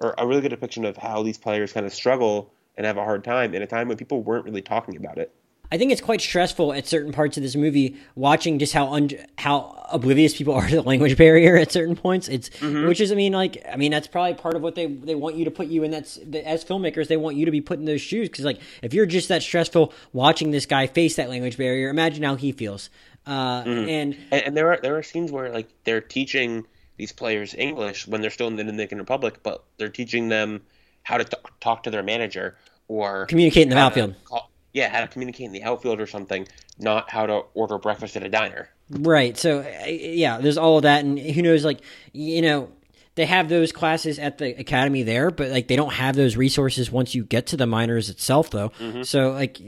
or a really good depiction of how these players kind of struggle and have a hard time in a time when people weren't really talking about it. I think it's quite stressful at certain parts of this movie watching just how un- how oblivious people are to the language barrier at certain points. It's mm-hmm. which is I mean like I mean that's probably part of what they they want you to put you in that's as filmmakers they want you to be put in those shoes because like if you're just that stressful watching this guy face that language barrier imagine how he feels. Uh, mm-hmm. and, and and there are there are scenes where like they're teaching these players English when they're still in the Dominican Republic, but they're teaching them how to t- talk to their manager or communicate in the outfield. Call, yeah, how to communicate in the outfield or something, not how to order breakfast at a diner. Right. So yeah, there's all of that, and who knows? Like you know, they have those classes at the academy there, but like they don't have those resources once you get to the minors itself, though. Mm-hmm. So like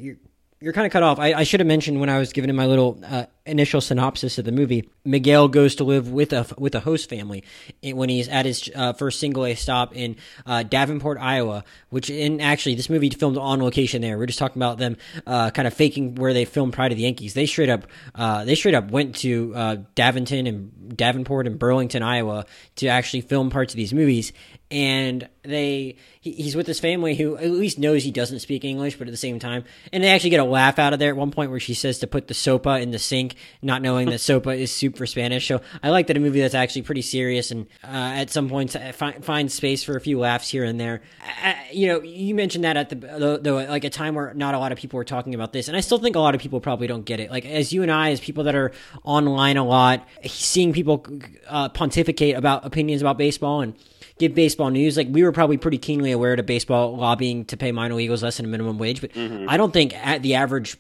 you're, kind of cut off. I, I, should have mentioned when I was giving him my little uh, initial synopsis of the movie. Miguel goes to live with a with a host family when he's at his uh, first single A stop in uh, Davenport, Iowa. Which in actually this movie filmed on location there. We're just talking about them uh, kind of faking where they filmed Pride of the Yankees. They straight up uh, they straight up went to uh, Daventon and Davenport and Burlington, Iowa, to actually film parts of these movies. And they he's with his family who at least knows he doesn't speak English, but at the same time, and they actually get a laugh out of there at one point where she says to put the sopa in the sink not knowing that sopa is soup for Spanish. So I like that a movie that's actually pretty serious and uh, at some points uh, find, find space for a few laughs here and there. Uh, you know, you mentioned that at the like a time where not a lot of people were talking about this, and I still think a lot of people probably don't get it. Like as you and I, as people that are online a lot, seeing people uh, pontificate about opinions about baseball and give baseball news. Like we were probably pretty keenly aware to baseball lobbying to pay minor leaguers less than a minimum wage, but mm-hmm. I don't think at the average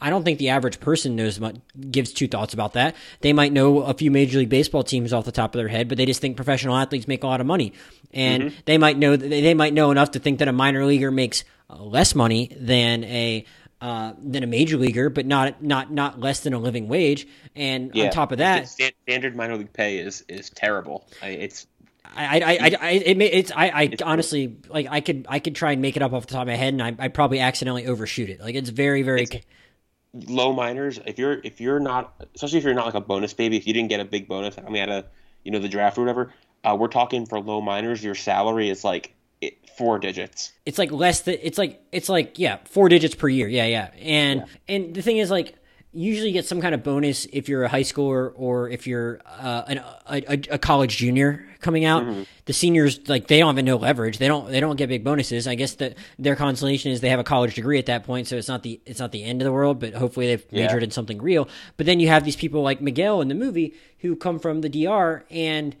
I don't think the average person knows much, gives two thoughts about that. They might know a few Major League Baseball teams off the top of their head, but they just think professional athletes make a lot of money, and mm-hmm. they might know they might know enough to think that a minor leaguer makes less money than a uh, than a major leaguer, but not not not less than a living wage. And yeah. on top of that, standard minor league pay is is terrible. It's I, I, I, I, it, it's, I, I it's honestly, like, I could, I could try and make it up off the top of my head, and I, I probably accidentally overshoot it. Like, it's very, very. It's, low minors, if you're if you're not, especially if you're not like a bonus baby, if you didn't get a big bonus, I mean, at a you know the draft or whatever, uh, we're talking for low minors, your salary is like it, four digits. It's like less than it's like it's like yeah, four digits per year. Yeah, yeah. And yeah. and the thing is like usually get some kind of bonus if you're a high schooler or if you're uh, an, a, a, college junior coming out. Mm-hmm. The seniors like they don't have no leverage. They don't they don't get big bonuses. I guess that their consolation is they have a college degree at that point, so it's not the it's not the end of the world. But hopefully they've yeah. majored in something real. But then you have these people like Miguel in the movie who come from the DR, and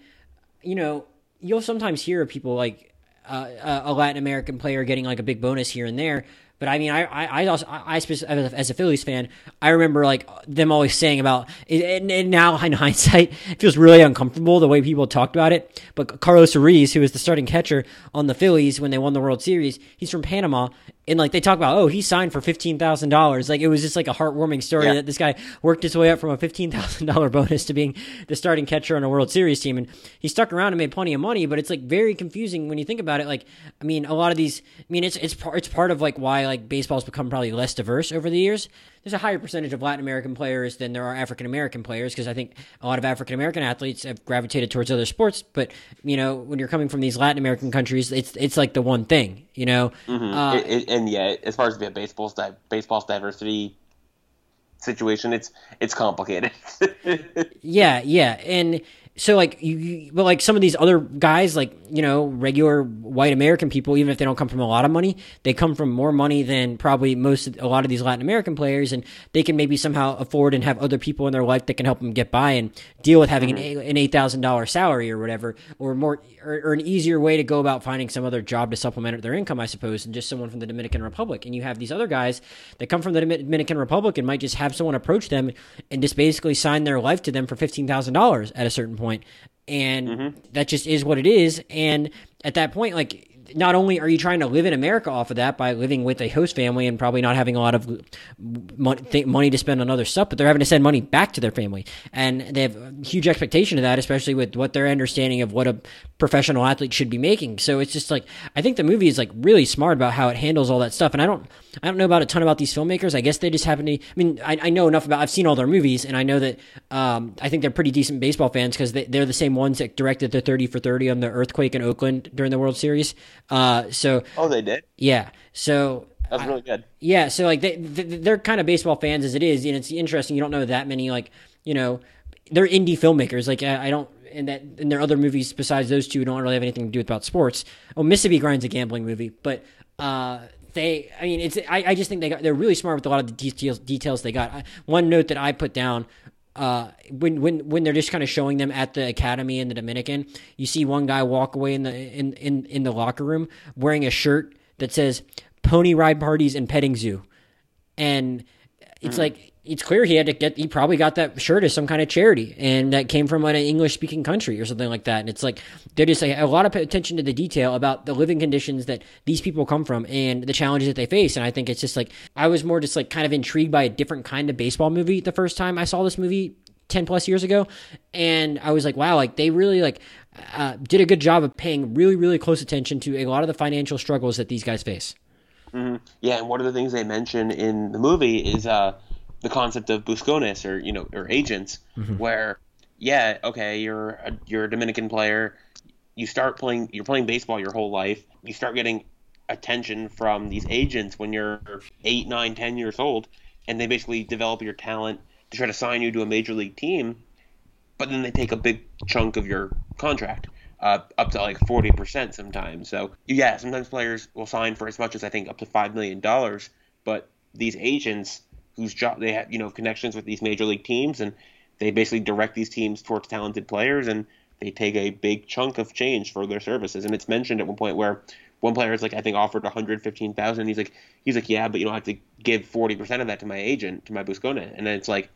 you know you'll sometimes hear people like. Uh, a Latin American player getting like a big bonus here and there, but I mean, I, I, I also, I, as a Phillies fan, I remember like them always saying about, and, and now in hindsight, it feels really uncomfortable the way people talked about it. But Carlos Ruiz, who was the starting catcher on the Phillies when they won the World Series, he's from Panama, and like they talk about, oh, he signed for fifteen thousand dollars. Like it was just like a heartwarming story yeah. that this guy worked his way up from a fifteen thousand dollar bonus to being the starting catcher on a World Series team, and he stuck around and made plenty of money. But it's like very confusing when you think about it. Like, I mean, a lot of these, I mean, it's it's it's part of like why like baseball's become probably less diverse over the years there's a higher percentage of Latin American players than there are African American players because I think a lot of African American athletes have gravitated towards other sports. But you know, when you're coming from these Latin American countries, it's it's like the one thing, you know. Mm-hmm. Uh, it, it, and yeah, as far as the baseball's baseball's diversity situation, it's it's complicated. yeah, yeah, and so like you, you, but like some of these other guys like you know regular white american people even if they don't come from a lot of money they come from more money than probably most a lot of these latin american players and they can maybe somehow afford and have other people in their life that can help them get by and deal with having mm-hmm. an, an $8000 salary or whatever or more or, or, an easier way to go about finding some other job to supplement their income i suppose than just someone from the dominican republic and you have these other guys that come from the dominican republic and might just have someone approach them and just basically sign their life to them for $15000 at a certain point point. and mm-hmm. that just is what it is. And at that point, like not only are you trying to live in America off of that by living with a host family and probably not having a lot of money to spend on other stuff, but they're having to send money back to their family, and they have a huge expectation of that, especially with what their understanding of what a professional athlete should be making. So it's just like I think the movie is like really smart about how it handles all that stuff, and I don't I don't know about a ton about these filmmakers. I guess they just happen to. I mean, I, I know enough about. I've seen all their movies, and I know that um, I think they're pretty decent baseball fans because they, they're the same ones that directed the thirty for thirty on the earthquake in Oakland during the World Series. Uh, so oh, they did. Yeah. So that's really good. Yeah. So like they they're kind of baseball fans as it is, and it's interesting. You don't know that many like you know they're indie filmmakers. Like I, I don't and that and their other movies besides those two don't really have anything to do with about sports. Oh, Mississippi Grind's a gambling movie, but uh, they, I mean, it's I, I just think they got they're really smart with a lot of the details details they got. I, one note that I put down uh, when when when they're just kind of showing them at the academy in the Dominican, you see one guy walk away in the in in, in the locker room wearing a shirt that says "Pony Ride Parties and Petting Zoo," and it's mm-hmm. like it's clear he had to get he probably got that shirt as some kind of charity and that came from an english speaking country or something like that. And it's like they just like a lot of attention to the detail about the living conditions that these people come from and the challenges that they face. And i think it's just like i was more just like kind of intrigued by a different kind of baseball movie the first time i saw this movie 10 plus years ago. And i was like wow like they really like uh, did a good job of paying really really close attention to a lot of the financial struggles that these guys face. Mm-hmm. yeah and one of the things they mention in the movie is uh the concept of buscones or you know or agents mm-hmm. where yeah okay you're a, you're a Dominican player. You start playing you're playing baseball your whole life. You start getting attention from these agents when you're eight nine ten years old and they basically develop your talent to try to sign you to a major league team but then they take a big chunk of your contract uh, up to like 40% sometimes. So yeah sometimes players will sign for as much as i think up to $5 million but these agents whose job they have, you know, connections with these major league teams, and they basically direct these teams towards talented players, and they take a big chunk of change for their services. And it's mentioned at one point where one player is like, I think offered 115,000. He's like, he's like, yeah, but you don't have to give 40 percent of that to my agent, to my Buscone. And then it's like,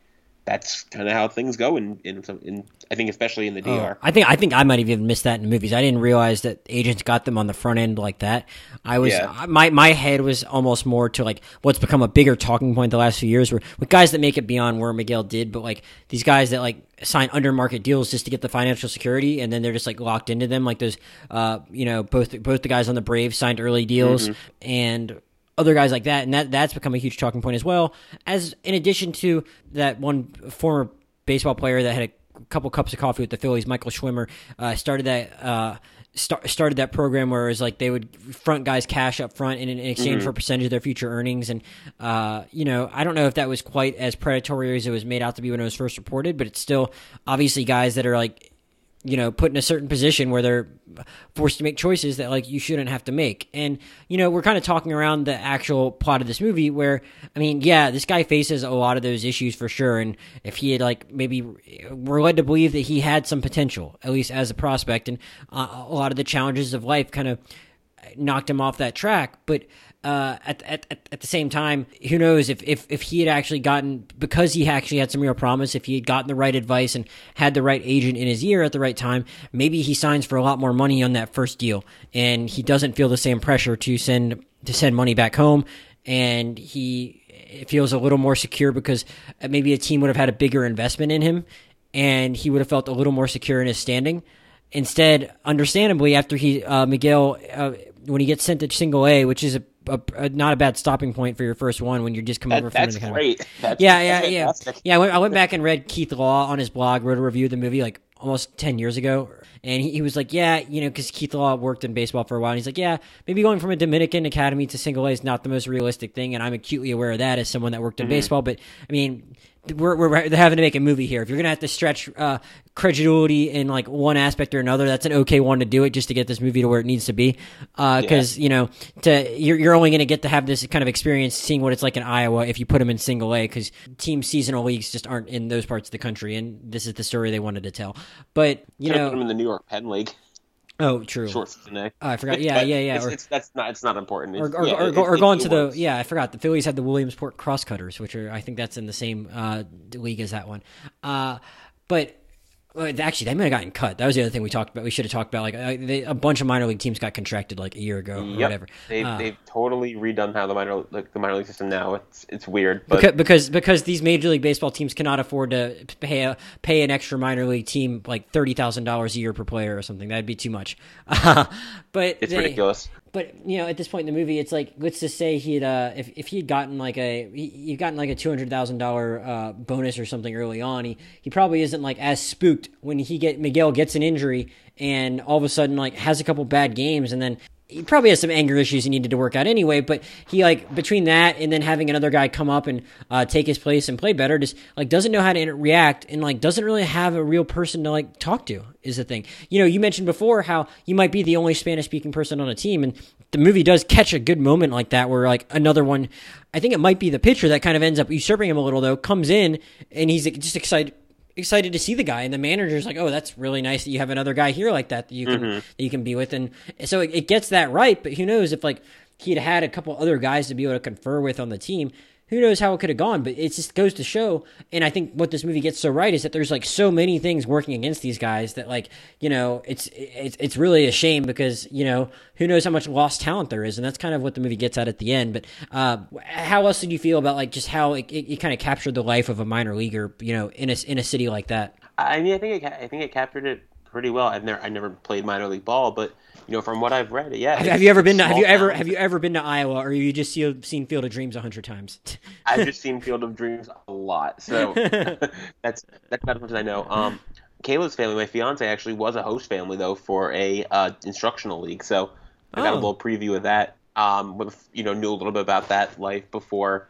that's kind of how things go in in, some, in I think especially in the DR. Oh, I think I think I might have even missed that in the movies. I didn't realize that agents got them on the front end like that. I was yeah. my my head was almost more to like what's become a bigger talking point the last few years, where with guys that make it beyond where Miguel did, but like these guys that like sign under market deals just to get the financial security, and then they're just like locked into them. Like those, uh, you know, both both the guys on the Braves signed early deals, mm-hmm. and other guys like that, and that that's become a huge talking point as well. As in addition to that one former baseball player that had a couple cups of coffee with the Phillies. Michael Schwimer uh, started that. Uh, start, started that program where it was like they would front guys cash up front in, in exchange mm-hmm. for a percentage of their future earnings. And, uh, you know, I don't know if that was quite as predatory as it was made out to be when it was first reported, but it's still obviously guys that are like you know, put in a certain position where they're forced to make choices that like you shouldn't have to make. And you know, we're kind of talking around the actual plot of this movie where I mean, yeah, this guy faces a lot of those issues for sure. And if he had like maybe we're led to believe that he had some potential at least as a prospect. And uh, a lot of the challenges of life kind of knocked him off that track, but uh, at, at, at the same time, who knows if, if, if he had actually gotten, because he actually had some real promise, if he had gotten the right advice and had the right agent in his ear at the right time, maybe he signs for a lot more money on that first deal and he doesn't feel the same pressure to send, to send money back home. And he feels a little more secure because maybe a team would have had a bigger investment in him and he would have felt a little more secure in his standing. Instead, understandably, after he, uh, Miguel, uh, when he gets sent to single A, which is a a, a, not a bad stopping point for your first one when you're just coming that, over from that's kind great. That's yeah, yeah, yeah, yeah. I went, I went back and read Keith Law on his blog, wrote a review of the movie like almost ten years ago, and he, he was like, yeah, you know, because Keith Law worked in baseball for a while, and he's like, yeah, maybe going from a Dominican academy to single A is not the most realistic thing, and I'm acutely aware of that as someone that worked in mm-hmm. baseball, but I mean we're, we're having to make a movie here. If you're gonna have to stretch uh, credulity in like one aspect or another, that's an okay one to do it just to get this movie to where it needs to be. Because uh, yeah. you know, to you're, you're only gonna get to have this kind of experience seeing what it's like in Iowa if you put them in single A because team seasonal leagues just aren't in those parts of the country, and this is the story they wanted to tell. But you know, put them in the New York Penn League. Oh, true. Short season Oh, I forgot. Yeah, yeah, yeah. It's, or, it's, that's not. It's not important. It's, or, or, yeah, or, or going to the. Yeah, I forgot. The Phillies had the Williamsport Crosscutters, which are. I think that's in the same uh, league as that one. Uh, but actually, they might have gotten cut. That was the other thing we talked about. We should have talked about like uh, they, a bunch of minor league teams got contracted like a year ago or whatever. They've, uh, they've totally redone how the minor like the minor league system now. It's it's weird, but... because, because because these major league baseball teams cannot afford to pay a, pay an extra minor league team like thirty thousand dollars a year per player or something. That'd be too much. but it's they, ridiculous but you know, at this point in the movie, it's like let's just say he had uh, if if he had gotten like a he would gotten like a two hundred thousand uh, dollar bonus or something early on, he he probably isn't like as spooked when he get Miguel gets an injury and all of a sudden like has a couple bad games and then he probably has some anger issues he needed to work out anyway. But he like between that and then having another guy come up and uh, take his place and play better, just like doesn't know how to react and like doesn't really have a real person to like talk to is the thing. You know, you mentioned before how you might be the only Spanish speaking person on a team, and the movie does catch a good moment like that where like another one. I think it might be the pitcher that kind of ends up usurping him a little though. Comes in and he's just excited excited to see the guy and the manager's like oh that's really nice that you have another guy here like that that you can mm-hmm. that you can be with and so it, it, gets that right but who knows if like he'd had a couple other guys to be able to confer with on the team who knows how it could have gone but it just goes to show and i think what this movie gets so right is that there's like so many things working against these guys that like you know it's it's, it's really a shame because you know who knows how much lost talent there is and that's kind of what the movie gets at at the end but uh, how else did you feel about like just how it, it, it kind of captured the life of a minor leaguer you know in a, in a city like that? I mean i think it, i think it captured it pretty well i've never i never played minor league ball but you know, from what I've read, yeah. Have, you ever been to? Have you ever? Have you ever been to Iowa, or you just see, seen Field of Dreams a hundred times? I've just seen Field of Dreams a lot, so that's that's about as much as I know. Um, Kayla's family, my fiance, actually was a host family though for a uh, instructional league, so I got oh. a little preview of that. Um, with you know, knew a little bit about that life before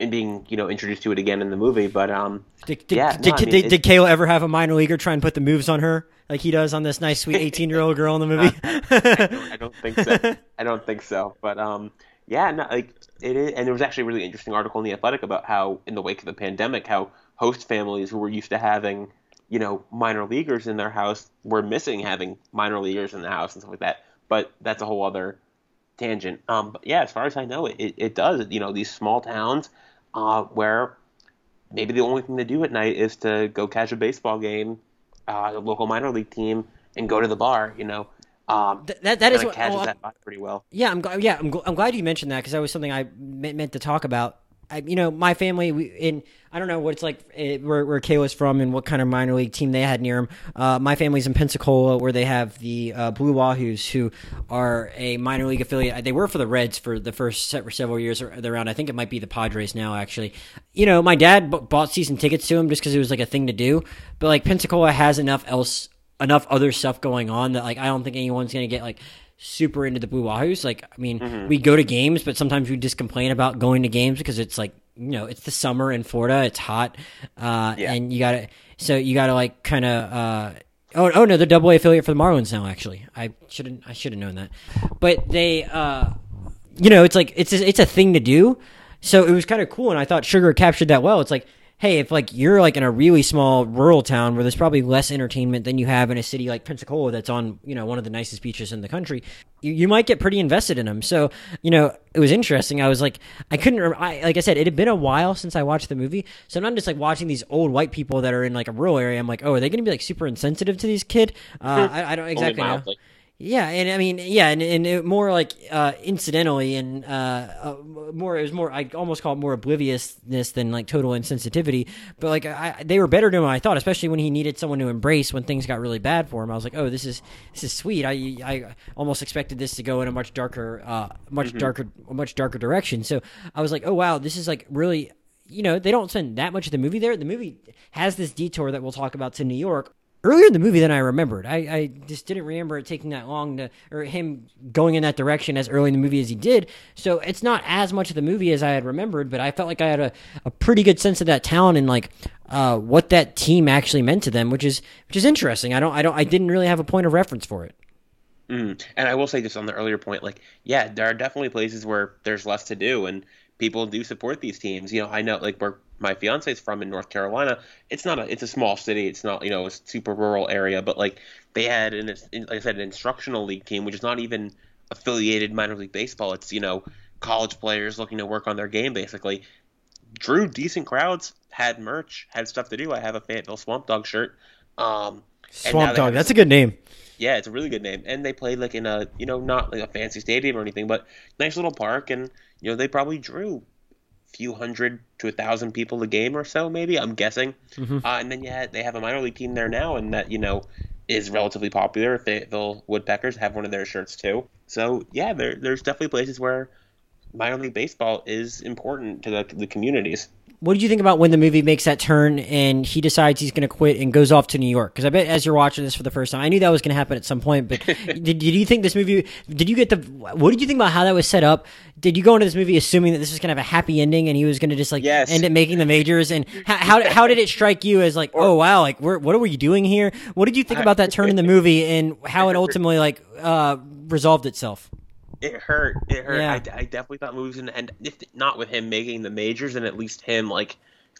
and being you know introduced to it again in the movie. But um, did, did, yeah, did, no, I mean, did, did Kayla ever have a minor leaguer try and put the moves on her? like he does on this nice, sweet eighteen-year-old girl in the movie? I, don't, I, don't, think so. I don't think so. But um, yeah, no, like it is. And there was actually a really interesting article in the Athletic about how, in the wake of the pandemic, how host families who were used to having, you know, minor leaguers in their house were missing having minor leaguers in the house and stuff like that. But that's a whole other tangent. Um, but yeah, as far as I know, it, it, it does. You know, these small towns uh, where maybe the only thing to do at night is to go catch a baseball game uh, a local minor league team and go to the bar. You know, um, Th- that that is what catches oh, that pretty well. Yeah, I'm. Yeah, I'm, gl- I'm glad you mentioned that because that was something I meant to talk about. I, you know, my family, we, in I don't know what it's like eh, where, where Kayla's from and what kind of minor league team they had near him. Uh, my family's in Pensacola, where they have the uh, Blue Wahoos, who are a minor league affiliate. They were for the Reds for the first several years around. I think it might be the Padres now, actually. You know, my dad b- bought season tickets to him just because it was like a thing to do. But like Pensacola has enough else, enough other stuff going on that like I don't think anyone's gonna get like super into the Blue Wahoos. Like, I mean, mm-hmm. we go to games, but sometimes we just complain about going to games because it's like you know it's the summer in Florida, it's hot, uh, yeah. and you gotta so you gotta like kind of. Uh, oh, oh no, they're double A affiliate for the Marlins now. Actually, I shouldn't I should have known that, but they, uh, you know, it's like it's a, it's a thing to do. So it was kind of cool, and I thought Sugar captured that well. It's like hey, if like you're like in a really small rural town where there's probably less entertainment than you have in a city like Pensacola that's on, you know, one of the nicest beaches in the country, you, you might get pretty invested in them. So, you know, it was interesting. I was like, I couldn't, I, like I said, it had been a while since I watched the movie. So I'm not just like watching these old white people that are in like a rural area. I'm like, oh, are they going to be like super insensitive to these kid? Uh, I, I, don't exactly know. Yeah, and I mean, yeah, and, and it, more like uh, incidentally, and uh, uh, more it was more I almost call it more obliviousness than like total insensitivity. But like I, they were better than I thought, especially when he needed someone to embrace when things got really bad for him. I was like, oh, this is this is sweet. I I almost expected this to go in a much darker, uh, much mm-hmm. darker, much darker direction. So I was like, oh wow, this is like really you know, they don't spend that much of the movie there. The movie has this detour that we'll talk about to New York, earlier in the movie than I remembered. I, I just didn't remember it taking that long to, or him going in that direction as early in the movie as he did. So it's not as much of the movie as I had remembered, but I felt like I had a, a pretty good sense of that town and like uh, what that team actually meant to them, which is which is interesting. I don't I don't I didn't really have a point of reference for it. Mm. And I will say just on the earlier point, like yeah, there are definitely places where there's less to do and people do support these teams. You know, I know like where my fiance's from in North Carolina, it's not a it's a small city. It's not you know a super rural area, but like they had an like I said an instructional league team, which is not even affiliated minor league baseball. It's you know college players looking to work on their game basically. Drew decent crowds, had merch, had stuff to do. I have a Fayetteville Swamp Dog shirt. Um, Swamp Dog, that's a good name. Yeah, it's a really good name. And they played like in a you know not like a fancy stadium or anything, but nice little park, and you know they probably drew few hundred to a thousand people a game or so, maybe I'm guessing. Mm-hmm. Uh, and then yeah, they have a minor league team there now, and that you know is relatively popular. Fayetteville Woodpeckers have one of their shirts too. So yeah, there, there's definitely places where minor league baseball is important to the, the communities what did you think about when the movie makes that turn and he decides he's going to quit and goes off to New York? Because I bet as you're watching this for the first time, I knew that was going to happen at some point. But did, did you think this movie? Did you get the? What did you think about how that was set up? Did you go into this movie assuming that this was going to have a happy ending and he was going to just like yes. end up making the majors? And how, how, how did it strike you as like, oh wow, like what are we doing here? What did you think about that turn in the movie and how it ultimately like uh, resolved itself? It hurt. It hurt. Yeah. I, I definitely thought movies and, and if not with him making the majors, and at least him like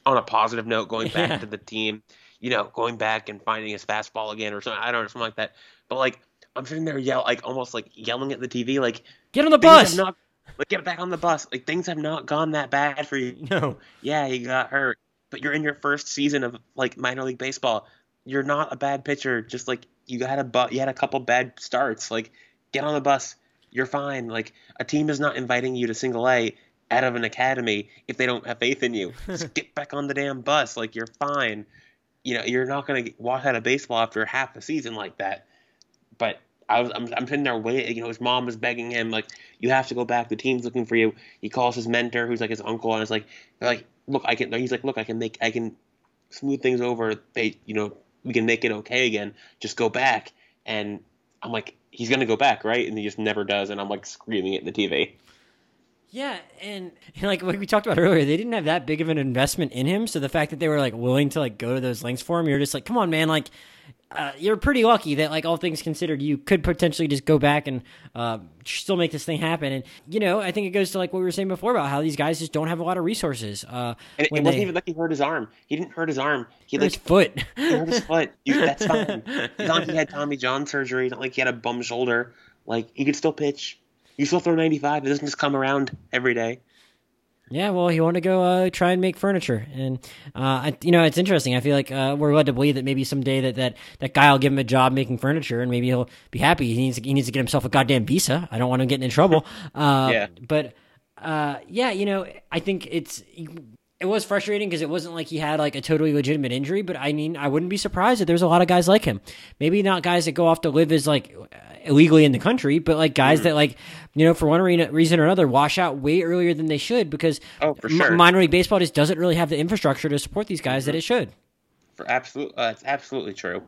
on a positive note going back yeah. to the team, you know, going back and finding his fastball again or something. I don't know, something like that. But like I'm sitting there yell like almost like yelling at the TV, like get on the bus. Not, like get back on the bus. Like things have not gone that bad for you. No. Yeah, he got hurt, but you're in your first season of like minor league baseball. You're not a bad pitcher. Just like you had a but you had a couple bad starts. Like get on the bus you're fine. Like a team is not inviting you to single A out of an academy if they don't have faith in you. Just get back on the damn bus. Like you're fine. You know, you're not going to walk out of baseball after half a season like that. But I was, I'm, I'm sitting there waiting. You know, his mom was begging him, like, you have to go back. The team's looking for you. He calls his mentor, who's like his uncle, and is like, like, look, I can. He's like, look, I can make, I can smooth things over. They, you know, we can make it okay again. Just go back. And I'm like, he's gonna go back, right? And he just never does, and I'm like screaming at the TV. Yeah, and like like we talked about earlier, they didn't have that big of an investment in him. So the fact that they were like willing to like go to those lengths for him, you're just like, come on, man, like uh, you're pretty lucky that, like all things considered, you could potentially just go back and uh, still make this thing happen. And you know, I think it goes to like what we were saying before about how these guys just don't have a lot of resources. Uh, and it, wasn't they, even like he hurt his arm. He didn't hurt his arm. He hurt like, his foot. he hurt his foot. You, that's fine. Not he had Tommy John surgery. Not like he had a bum shoulder. Like he could still pitch. You still throw 95. It doesn't just come around every day. Yeah, well, he wanted to go uh, try and make furniture, and uh, I, you know, it's interesting. I feel like uh, we're led to believe that maybe someday that, that that guy will give him a job making furniture, and maybe he'll be happy. He needs to, he needs to get himself a goddamn visa. I don't want him getting in trouble. Uh, yeah, but uh, yeah, you know, I think it's it was frustrating because it wasn't like he had like a totally legitimate injury, but I mean, I wouldn't be surprised if there's a lot of guys like him. Maybe not guys that go off to live as like illegally in the country, but like guys mm. that like you know for one reason or another wash out way earlier than they should because oh, for sure. minor league baseball just doesn't really have the infrastructure to support these guys mm-hmm. that it should. For absolute, uh, it's absolutely true.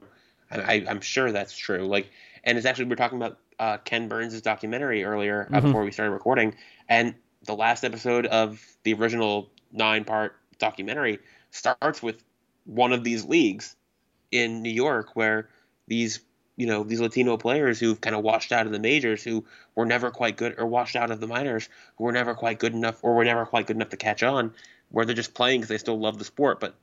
I, am sure that's true. Like, and it's actually we are talking about uh, Ken Burns' documentary earlier uh, mm-hmm. before we started recording, and the last episode of the original nine part documentary starts with one of these leagues in New York where these you know these Latino players who've kind of washed out of the majors who were never quite good or washed out of the minors who were never quite good enough or were never quite good enough to catch on where they're just playing because they still love the sport. But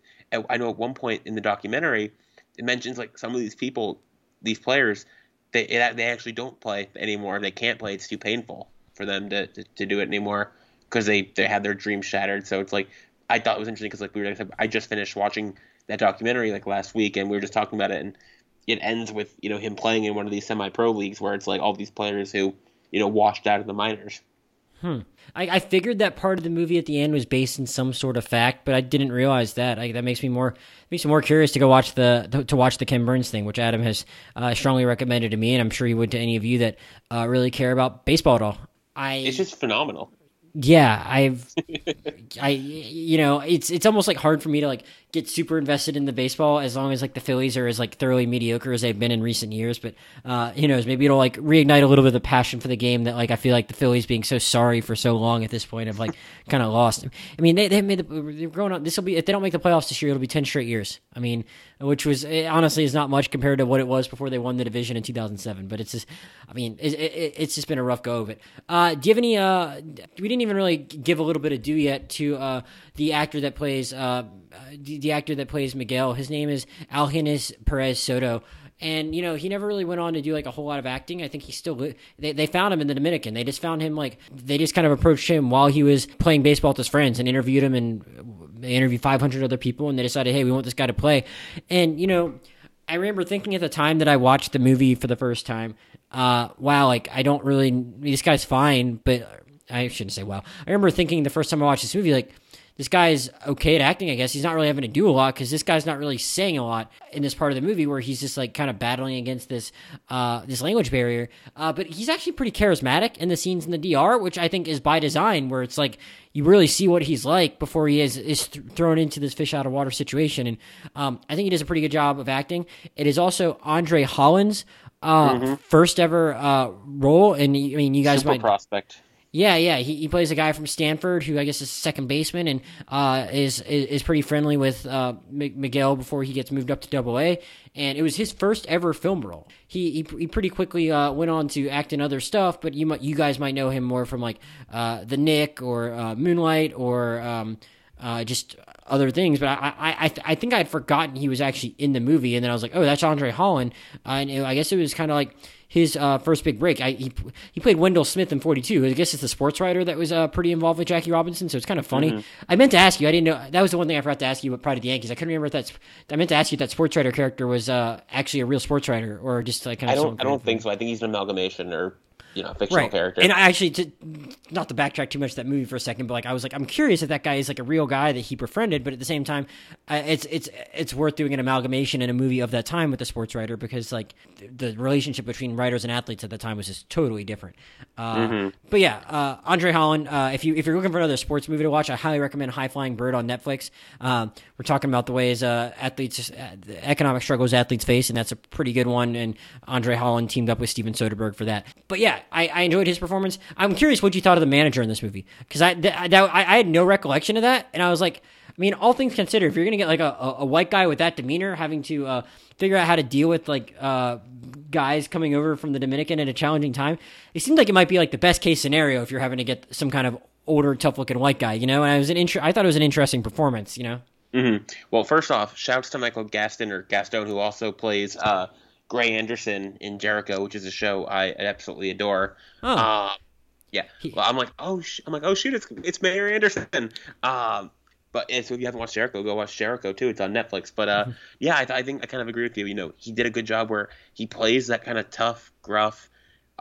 I know at one point in the documentary it mentions like some of these people these players they they actually don't play anymore. They can't play. It's too painful for them to, to, to do it anymore because they they had their dreams shattered. So it's like I thought it was interesting because like we were I just finished watching that documentary like last week and we were just talking about it and it ends with you know him playing in one of these semi-pro leagues where it's like all these players who you know washed out of the minors. Hmm. I, I figured that part of the movie at the end was based in some sort of fact, but I didn't realize that. I, that makes me more makes me more curious to go watch the to, to watch the Ken Burns thing, which Adam has uh, strongly recommended to me, and I'm sure he would to any of you that uh, really care about baseball at all. I it's just phenomenal yeah i've i you know it's it's almost like hard for me to like get super invested in the baseball as long as like the Phillies are as like thoroughly mediocre as they've been in recent years. But uh, who knows? Maybe it'll like reignite a little bit of the passion for the game that like I feel like the Phillies being so sorry for so long at this point have like kind of lost. I mean, they they made the they're growing up. This will be if they don't make the playoffs this year, it'll be ten straight years. I mean, which was honestly is not much compared to what it was before they won the division in 2007. But it's just, I mean, it, it, it's just been a rough go of it. Uh, do you have any? Uh, we didn't even really give a little bit of due yet to uh, the actor that plays uh, the, the, actor that plays Miguel. His name is Algenis Perez Soto. And you know he never really went on to do like a whole lot of acting. I think he still they, they found him in the Dominican. They just found him like they just kind of approached him while he was playing baseball with his friends and interviewed him and they interviewed 500 other people and they decided hey we want this guy to play. And you know I remember thinking at the time that I watched the movie for the first time, uh, wow, like I don't really this guy's fine, but I shouldn't say wow. I remember thinking the first time I watched this movie like this guy's okay at acting, I guess. He's not really having to do a lot because this guy's not really saying a lot in this part of the movie where he's just like kind of battling against this uh, this language barrier. Uh, but he's actually pretty charismatic in the scenes in the DR, which I think is by design, where it's like you really see what he's like before he is is th- thrown into this fish out of water situation. And um, I think he does a pretty good job of acting. It is also Andre Holland's uh, mm-hmm. first ever uh, role, and I mean, you guys Super might prospect yeah, yeah, he, he plays a guy from Stanford who I guess is second baseman and uh, is, is, is pretty friendly with uh, Miguel before he gets moved up to Double A, and it was his first ever film role. He he, he pretty quickly uh, went on to act in other stuff, but you might you guys might know him more from like uh, The Knick or uh, Moonlight or um, uh, just other things. But I I I, I think I'd forgotten he was actually in the movie, and then I was like, oh, that's Andre Holland, and I guess it was kind of like his uh, first big break. I, he he played Wendell Smith in 42. I guess it's the sports writer that was uh, pretty involved with Jackie Robinson, so it's kind of funny. Mm-hmm. I meant to ask you. I didn't know that was the one thing I forgot to ask you about Pride of the Yankees. I couldn't remember if that's. I meant to ask you if that sports writer character was uh, actually a real sports writer or just like kind of. I don't. I don't think so. I think he's an amalgamation or you know fictional right. character. And I actually, to, not to backtrack too much that movie for a second, but like I was like, I'm curious if that guy is like a real guy that he befriended, but at the same time, it's it's it's worth doing an amalgamation in a movie of that time with the sports writer because like the relationship between writers and athletes at the time was just totally different. Uh, mm-hmm. But yeah, uh, Andre Holland. Uh, if you if you're looking for another sports movie to watch, I highly recommend High Flying Bird on Netflix. Um, we're talking about the ways uh, athletes, uh, economic struggles athletes face, and that's a pretty good one. And Andre Holland teamed up with Steven Soderbergh for that. But yeah, I, I enjoyed his performance. I'm curious what you thought of the manager in this movie because I, th- I, I had no recollection of that, and I was like, I mean, all things considered, if you're gonna get like a, a, white guy with that demeanor having to uh, figure out how to deal with like uh, guys coming over from the Dominican at a challenging time, it seemed like it might be like the best case scenario if you're having to get some kind of older, tough looking white guy, you know. And I was an intro- I thought it was an interesting performance, you know. Mm-hmm. Well, first off, shouts to Michael Gaston or Gaston, who also plays uh, Gray Anderson in Jericho, which is a show I absolutely adore. Oh. Uh, yeah. Well, I'm like, oh, sh-. I'm like, oh shoot, it's it's Mayor Anderson. Um, but so if you haven't watched Jericho, go watch Jericho too. It's on Netflix. But uh, mm-hmm. yeah, I, th- I think I kind of agree with you. You know, he did a good job where he plays that kind of tough, gruff,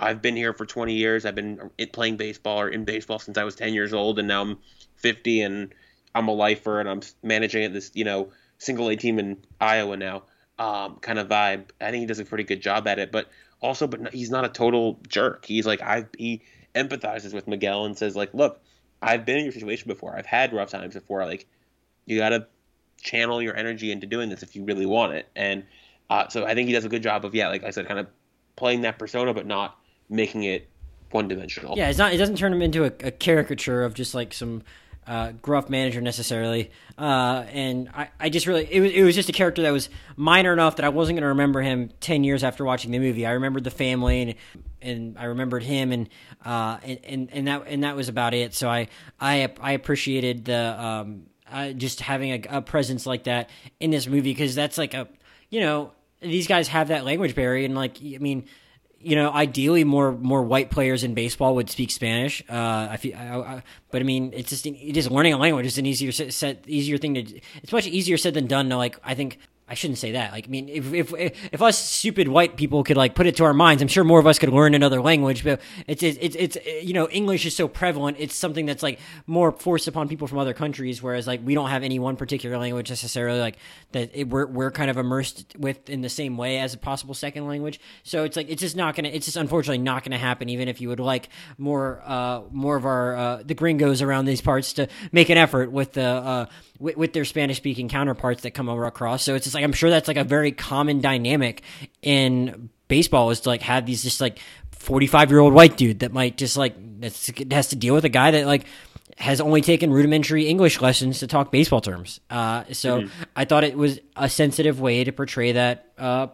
I've been here for 20 years. I've been playing baseball or in baseball since I was 10 years old, and now I'm 50 and I'm a lifer and I'm managing at this, you know, single A team in Iowa now. Um, kind of vibe. I think he does a pretty good job at it, but also, but he's not a total jerk. He's like I he empathizes with Miguel and says like, look, I've been in your situation before. I've had rough times before. Like, you gotta channel your energy into doing this if you really want it. And uh, so I think he does a good job of yeah, like I said, kind of playing that persona, but not making it one dimensional. Yeah, it's not. It doesn't turn him into a, a caricature of just like some uh, gruff manager necessarily. Uh, and I, I just really it was it was just a character that was minor enough that I wasn't going to remember him ten years after watching the movie. I remembered the family and and I remembered him and uh and, and, and that and that was about it. So I I I appreciated the um uh, just having a, a presence like that in this movie because that's like a you know these guys have that language barrier and like I mean you know, ideally more more white players in baseball would speak Spanish. Uh, I feel, I, I, but I mean, it's just it is learning a language is an easier set, easier thing to. It's much easier said than done. To like, I think I shouldn't say that. Like, I mean, if, if if us stupid white people could like put it to our minds, I'm sure more of us could learn another language. But it's it's it's, it's you know, English is so prevalent. It's something that's like more forced upon people from other countries. Whereas like we don't have any one particular language necessarily like that it, we're we're kind of immersed with in the same way as a possible second language. So it's like it's just not gonna. It's just unfortunately not gonna happen. Even if you would like more uh more of our uh the gringos around these parts to make an effort with the uh with, with their Spanish speaking counterparts that come over across. So it's just like I'm sure that's like a very common dynamic in baseball is to like have these just like 45 year old white dude that might just like has to deal with a guy that like has only taken rudimentary English lessons to talk baseball terms. Uh, so mm-hmm. I thought it was a sensitive way to portray that uh,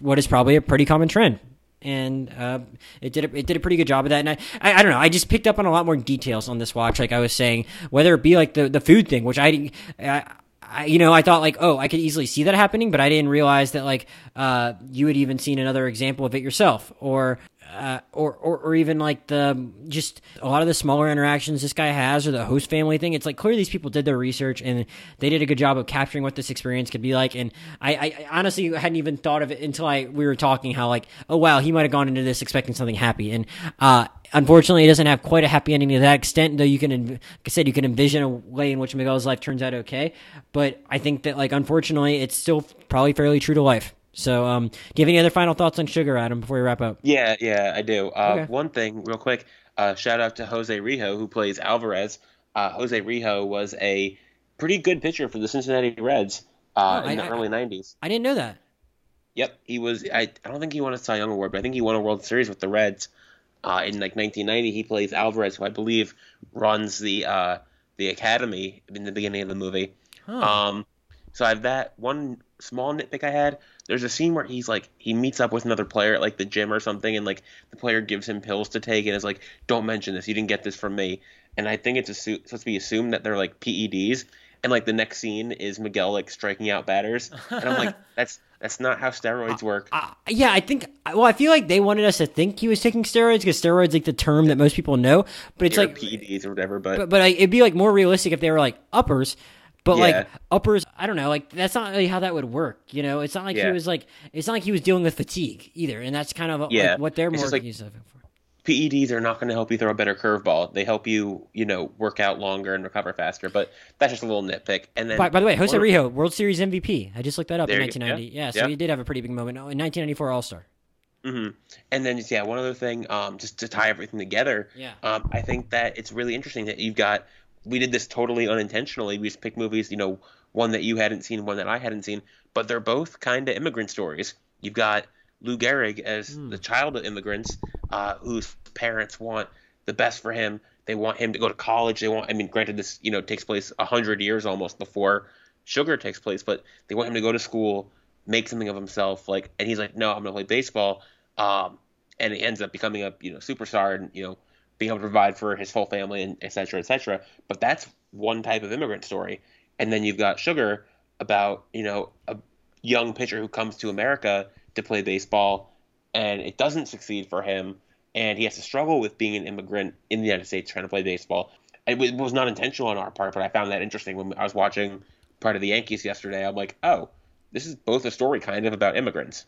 what is probably a pretty common trend and uh, it did a, it did a pretty good job of that. And I, I, I don't know, I just picked up on a lot more details on this watch. Like I was saying, whether it be like the the food thing, which I, I I, you know, I thought like, oh, I could easily see that happening, but I didn't realize that like uh, you had even seen another example of it yourself, or uh, or, or or even like the just a lot of the smaller interactions this guy has, or the host family thing. It's like clearly these people did their research and they did a good job of capturing what this experience could be like. And I, I honestly hadn't even thought of it until I we were talking how like, oh wow, he might have gone into this expecting something happy, and uh, unfortunately, it doesn't have quite a happy ending to that extent. Though you can, like I said, you can envision a way in which Miguel's life turns out okay. But I think that like unfortunately, it's still probably fairly true to life. So, um, do you have any other final thoughts on Sugar, Adam, before we wrap up? Yeah, yeah, I do. Uh, okay. One thing, real quick, uh, shout out to Jose Rijo, who plays Alvarez. Uh, Jose Rijo was a pretty good pitcher for the Cincinnati Reds uh, oh, in I, the early 90s. I didn't know that. Yep, he was. I, I don't think he won a Cy Young Award, but I think he won a World Series with the Reds. Uh, in like 1990, he plays Alvarez, who I believe runs the uh, the academy in the beginning of the movie. Huh. Um, so I have that one small nitpick I had. There's a scene where he's like he meets up with another player at like the gym or something, and like the player gives him pills to take and is like, "Don't mention this. You didn't get this from me." And I think it's assu- supposed to be assumed that they're like PEDs. And like the next scene is Miguel like striking out batters, and I'm like, that's that's not how steroids work. Uh, uh, yeah, I think. Well, I feel like they wanted us to think he was taking steroids because steroids like the term that most people know, but it's like PEDs or whatever. But but, but like, it'd be like more realistic if they were like uppers. But yeah. like uppers, I don't know. Like that's not really how that would work. You know, it's not like yeah. he was like it's not like he was dealing with fatigue either, and that's kind of yeah. Like, what they're more like, used for. PEDs are not going to help you throw a better curveball. They help you, you know, work out longer and recover faster. But that's just a little nitpick. And then, by, by the way, Jose Rijo, World Series MVP. I just looked that up in 1990. Yeah, yeah so he did have a pretty big moment oh, in 1994 All Star. Mm-hmm. And then, yeah, one other thing, um, just to tie everything together. Yeah. Um, I think that it's really interesting that you've got. We did this totally unintentionally. We just picked movies, you know, one that you hadn't seen, one that I hadn't seen, but they're both kind of immigrant stories. You've got Lou Gehrig as mm. the child of immigrants, uh, whose parents want the best for him. They want him to go to college. They want, I mean, granted, this you know takes place a hundred years almost before Sugar takes place, but they want him to go to school, make something of himself. Like, and he's like, no, I'm gonna play baseball. Um, and he ends up becoming a you know superstar and you know being able to provide for his whole family and et cetera, et cetera. But that's one type of immigrant story and then you've got Sugar about you know a young pitcher who comes to America to play baseball, and it doesn't succeed for him, and he has to struggle with being an immigrant in the United States trying to play baseball. It was not intentional on our part, but I found that interesting when I was watching part of the Yankees yesterday. I'm like, oh, this is both a story kind of about immigrants.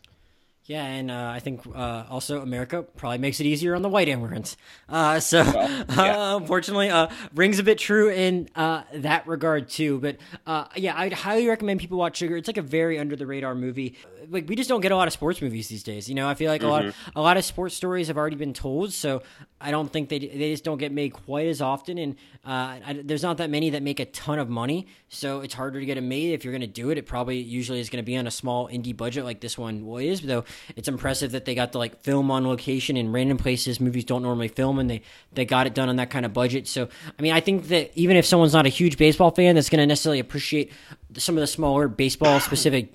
Yeah, and uh, I think uh, also America probably makes it easier on the white immigrants. Uh, so, well, yeah. unfortunately, uh, rings a bit true in uh, that regard too. But uh, yeah, I'd highly recommend people watch Sugar. It's like a very under the radar movie. Like we just don't get a lot of sports movies these days. You know, I feel like mm-hmm. a lot of, a lot of sports stories have already been told. So I don't think they they just don't get made quite as often. And I, there's not that many that make a ton of money. So it's harder to get them made. If you're going to do it, it probably usually is going to be on a small indie budget like this one is. Though it's impressive that they got to like film on location in random places movies don't normally film, and they they got it done on that kind of budget. So I mean, I think that even if someone's not a huge baseball fan, that's going to necessarily appreciate some of the smaller baseball specific.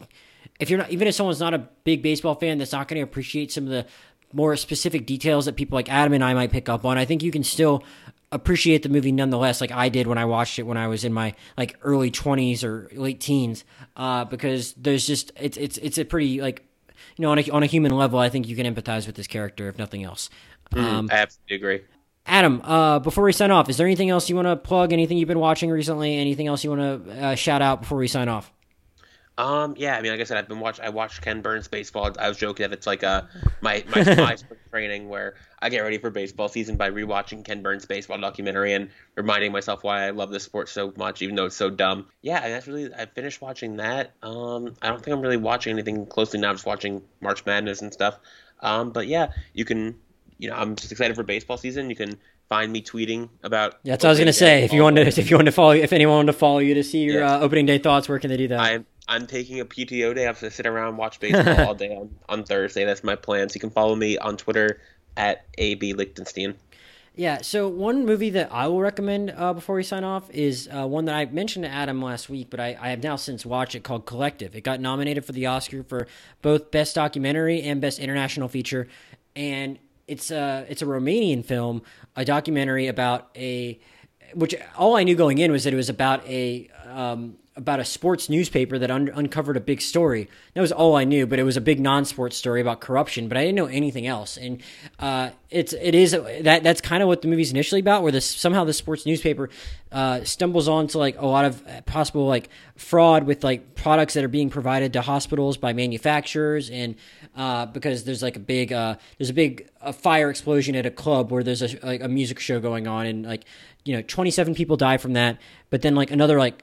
If you're not, even if someone's not a big baseball fan, that's not going to appreciate some of the more specific details that people like Adam and I might pick up on. I think you can still appreciate the movie nonetheless, like I did when I watched it when I was in my like early twenties or late teens, uh, because there's just it's it's it's a pretty like you know, on a, on a human level, I think you can empathize with this character, if nothing else. Mm, um, I absolutely agree. Adam, uh, before we sign off, is there anything else you want to plug? Anything you've been watching recently? Anything else you want to uh, shout out before we sign off? Um, yeah, I mean, like I said, I've been watch. I watched Ken Burns baseball. I was joking that it's like a my my, my training where I get ready for baseball season by rewatching Ken Burns baseball documentary and reminding myself why I love this sport so much, even though it's so dumb. Yeah, and that's really I finished watching that. Um, I don't think I'm really watching anything closely now. I'm just watching March Madness and stuff. Um, but yeah, you can. You know, I'm just excited for baseball season. You can find me tweeting about. Yeah, that's what I was gonna say. If you want to, if you want to follow, if anyone wanted to follow you to see your yeah. uh, opening day thoughts, where can they do that? I I'm taking a PTO day. I have to sit around watch baseball all day on, on Thursday. That's my plan. So you can follow me on Twitter at AB Lichtenstein. Yeah, so one movie that I will recommend uh, before we sign off is uh, one that I mentioned to Adam last week, but I, I, have now since watched it called Collective. It got nominated for the Oscar for both Best Documentary and Best International Feature, and it's a it's a Romanian film, a documentary about a which all I knew going in was that it was about a um, about a sports newspaper that un- uncovered a big story. That was all I knew, but it was a big non-sports story about corruption. But I didn't know anything else, and uh, it's it is that that's kind of what the movie's initially about. Where this somehow the sports newspaper uh, stumbles onto like a lot of possible like fraud with like products that are being provided to hospitals by manufacturers, and uh, because there's like a big uh, there's a big a fire explosion at a club where there's a like a music show going on, and like you know 27 people die from that, but then like another like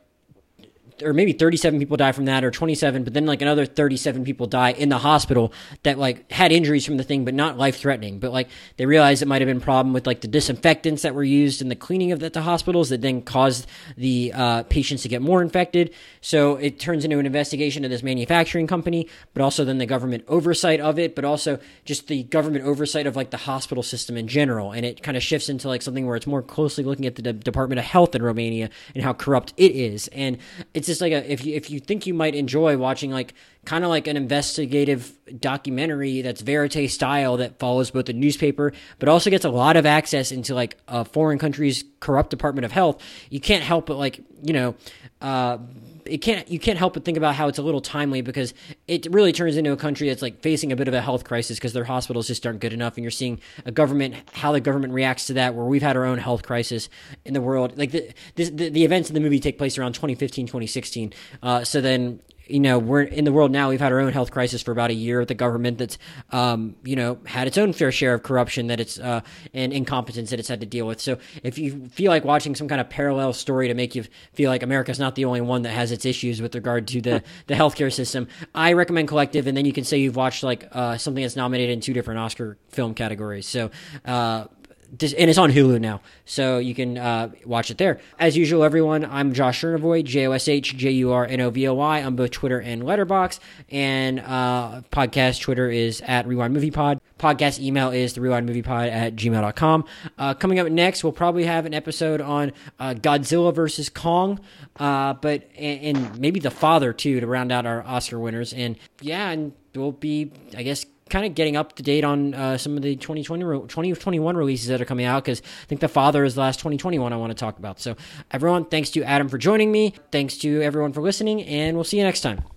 or maybe 37 people die from that or 27 but then like another 37 people die in the hospital that like had injuries from the thing but not life threatening but like they realized it might have been problem with like the disinfectants that were used in the cleaning of the, the hospitals that then caused the uh, patients to get more infected. So it turns into an investigation of this manufacturing company but also then the government oversight of it but also just the government oversight of like the hospital system in general. And it kind of shifts into like something where it's more closely looking at the department of health in romania and how corrupt it is. And it's it's just like a if you if you think you might enjoy watching like kind of like an investigative documentary that's verite style that follows both the newspaper but also gets a lot of access into like a foreign country's corrupt department of health. You can't help but like you know uh, it can't you can't help but think about how it's a little timely because it really turns into a country that's like facing a bit of a health crisis because their hospitals just aren't good enough and you're seeing a government how the government reacts to that where we've had our own health crisis in the world. Like the this, the, the events in the movie take place around 2015 2016 uh, so then you know, we're in the world now. We've had our own health crisis for about a year with the government that's, um, you know, had its own fair share of corruption that it's uh, and incompetence that it's had to deal with. So if you feel like watching some kind of parallel story to make you feel like America's not the only one that has its issues with regard to the the healthcare system, I recommend Collective. And then you can say you've watched like uh, something that's nominated in two different Oscar film categories. So uh, and it's on Hulu now, so you can uh, watch it there. As usual, everyone, I'm Josh Jurnovoy, J O S H J U R N O V O Y on both Twitter and Letterboxd, And uh, podcast Twitter is at Rewind Movie Pod. Podcast email is the Rewind Movie Pod at gmail.com. Uh, coming up next, we'll probably have an episode on uh, Godzilla versus Kong, uh, but and, and maybe the father too to round out our Oscar winners. And yeah, and we'll be, I guess, kind of getting up to date on uh, some of the 2020 2021 releases that are coming out because I think The Father is the last 2021 I want to talk about. So, everyone, thanks to Adam for joining me. Thanks to everyone for listening, and we'll see you next time.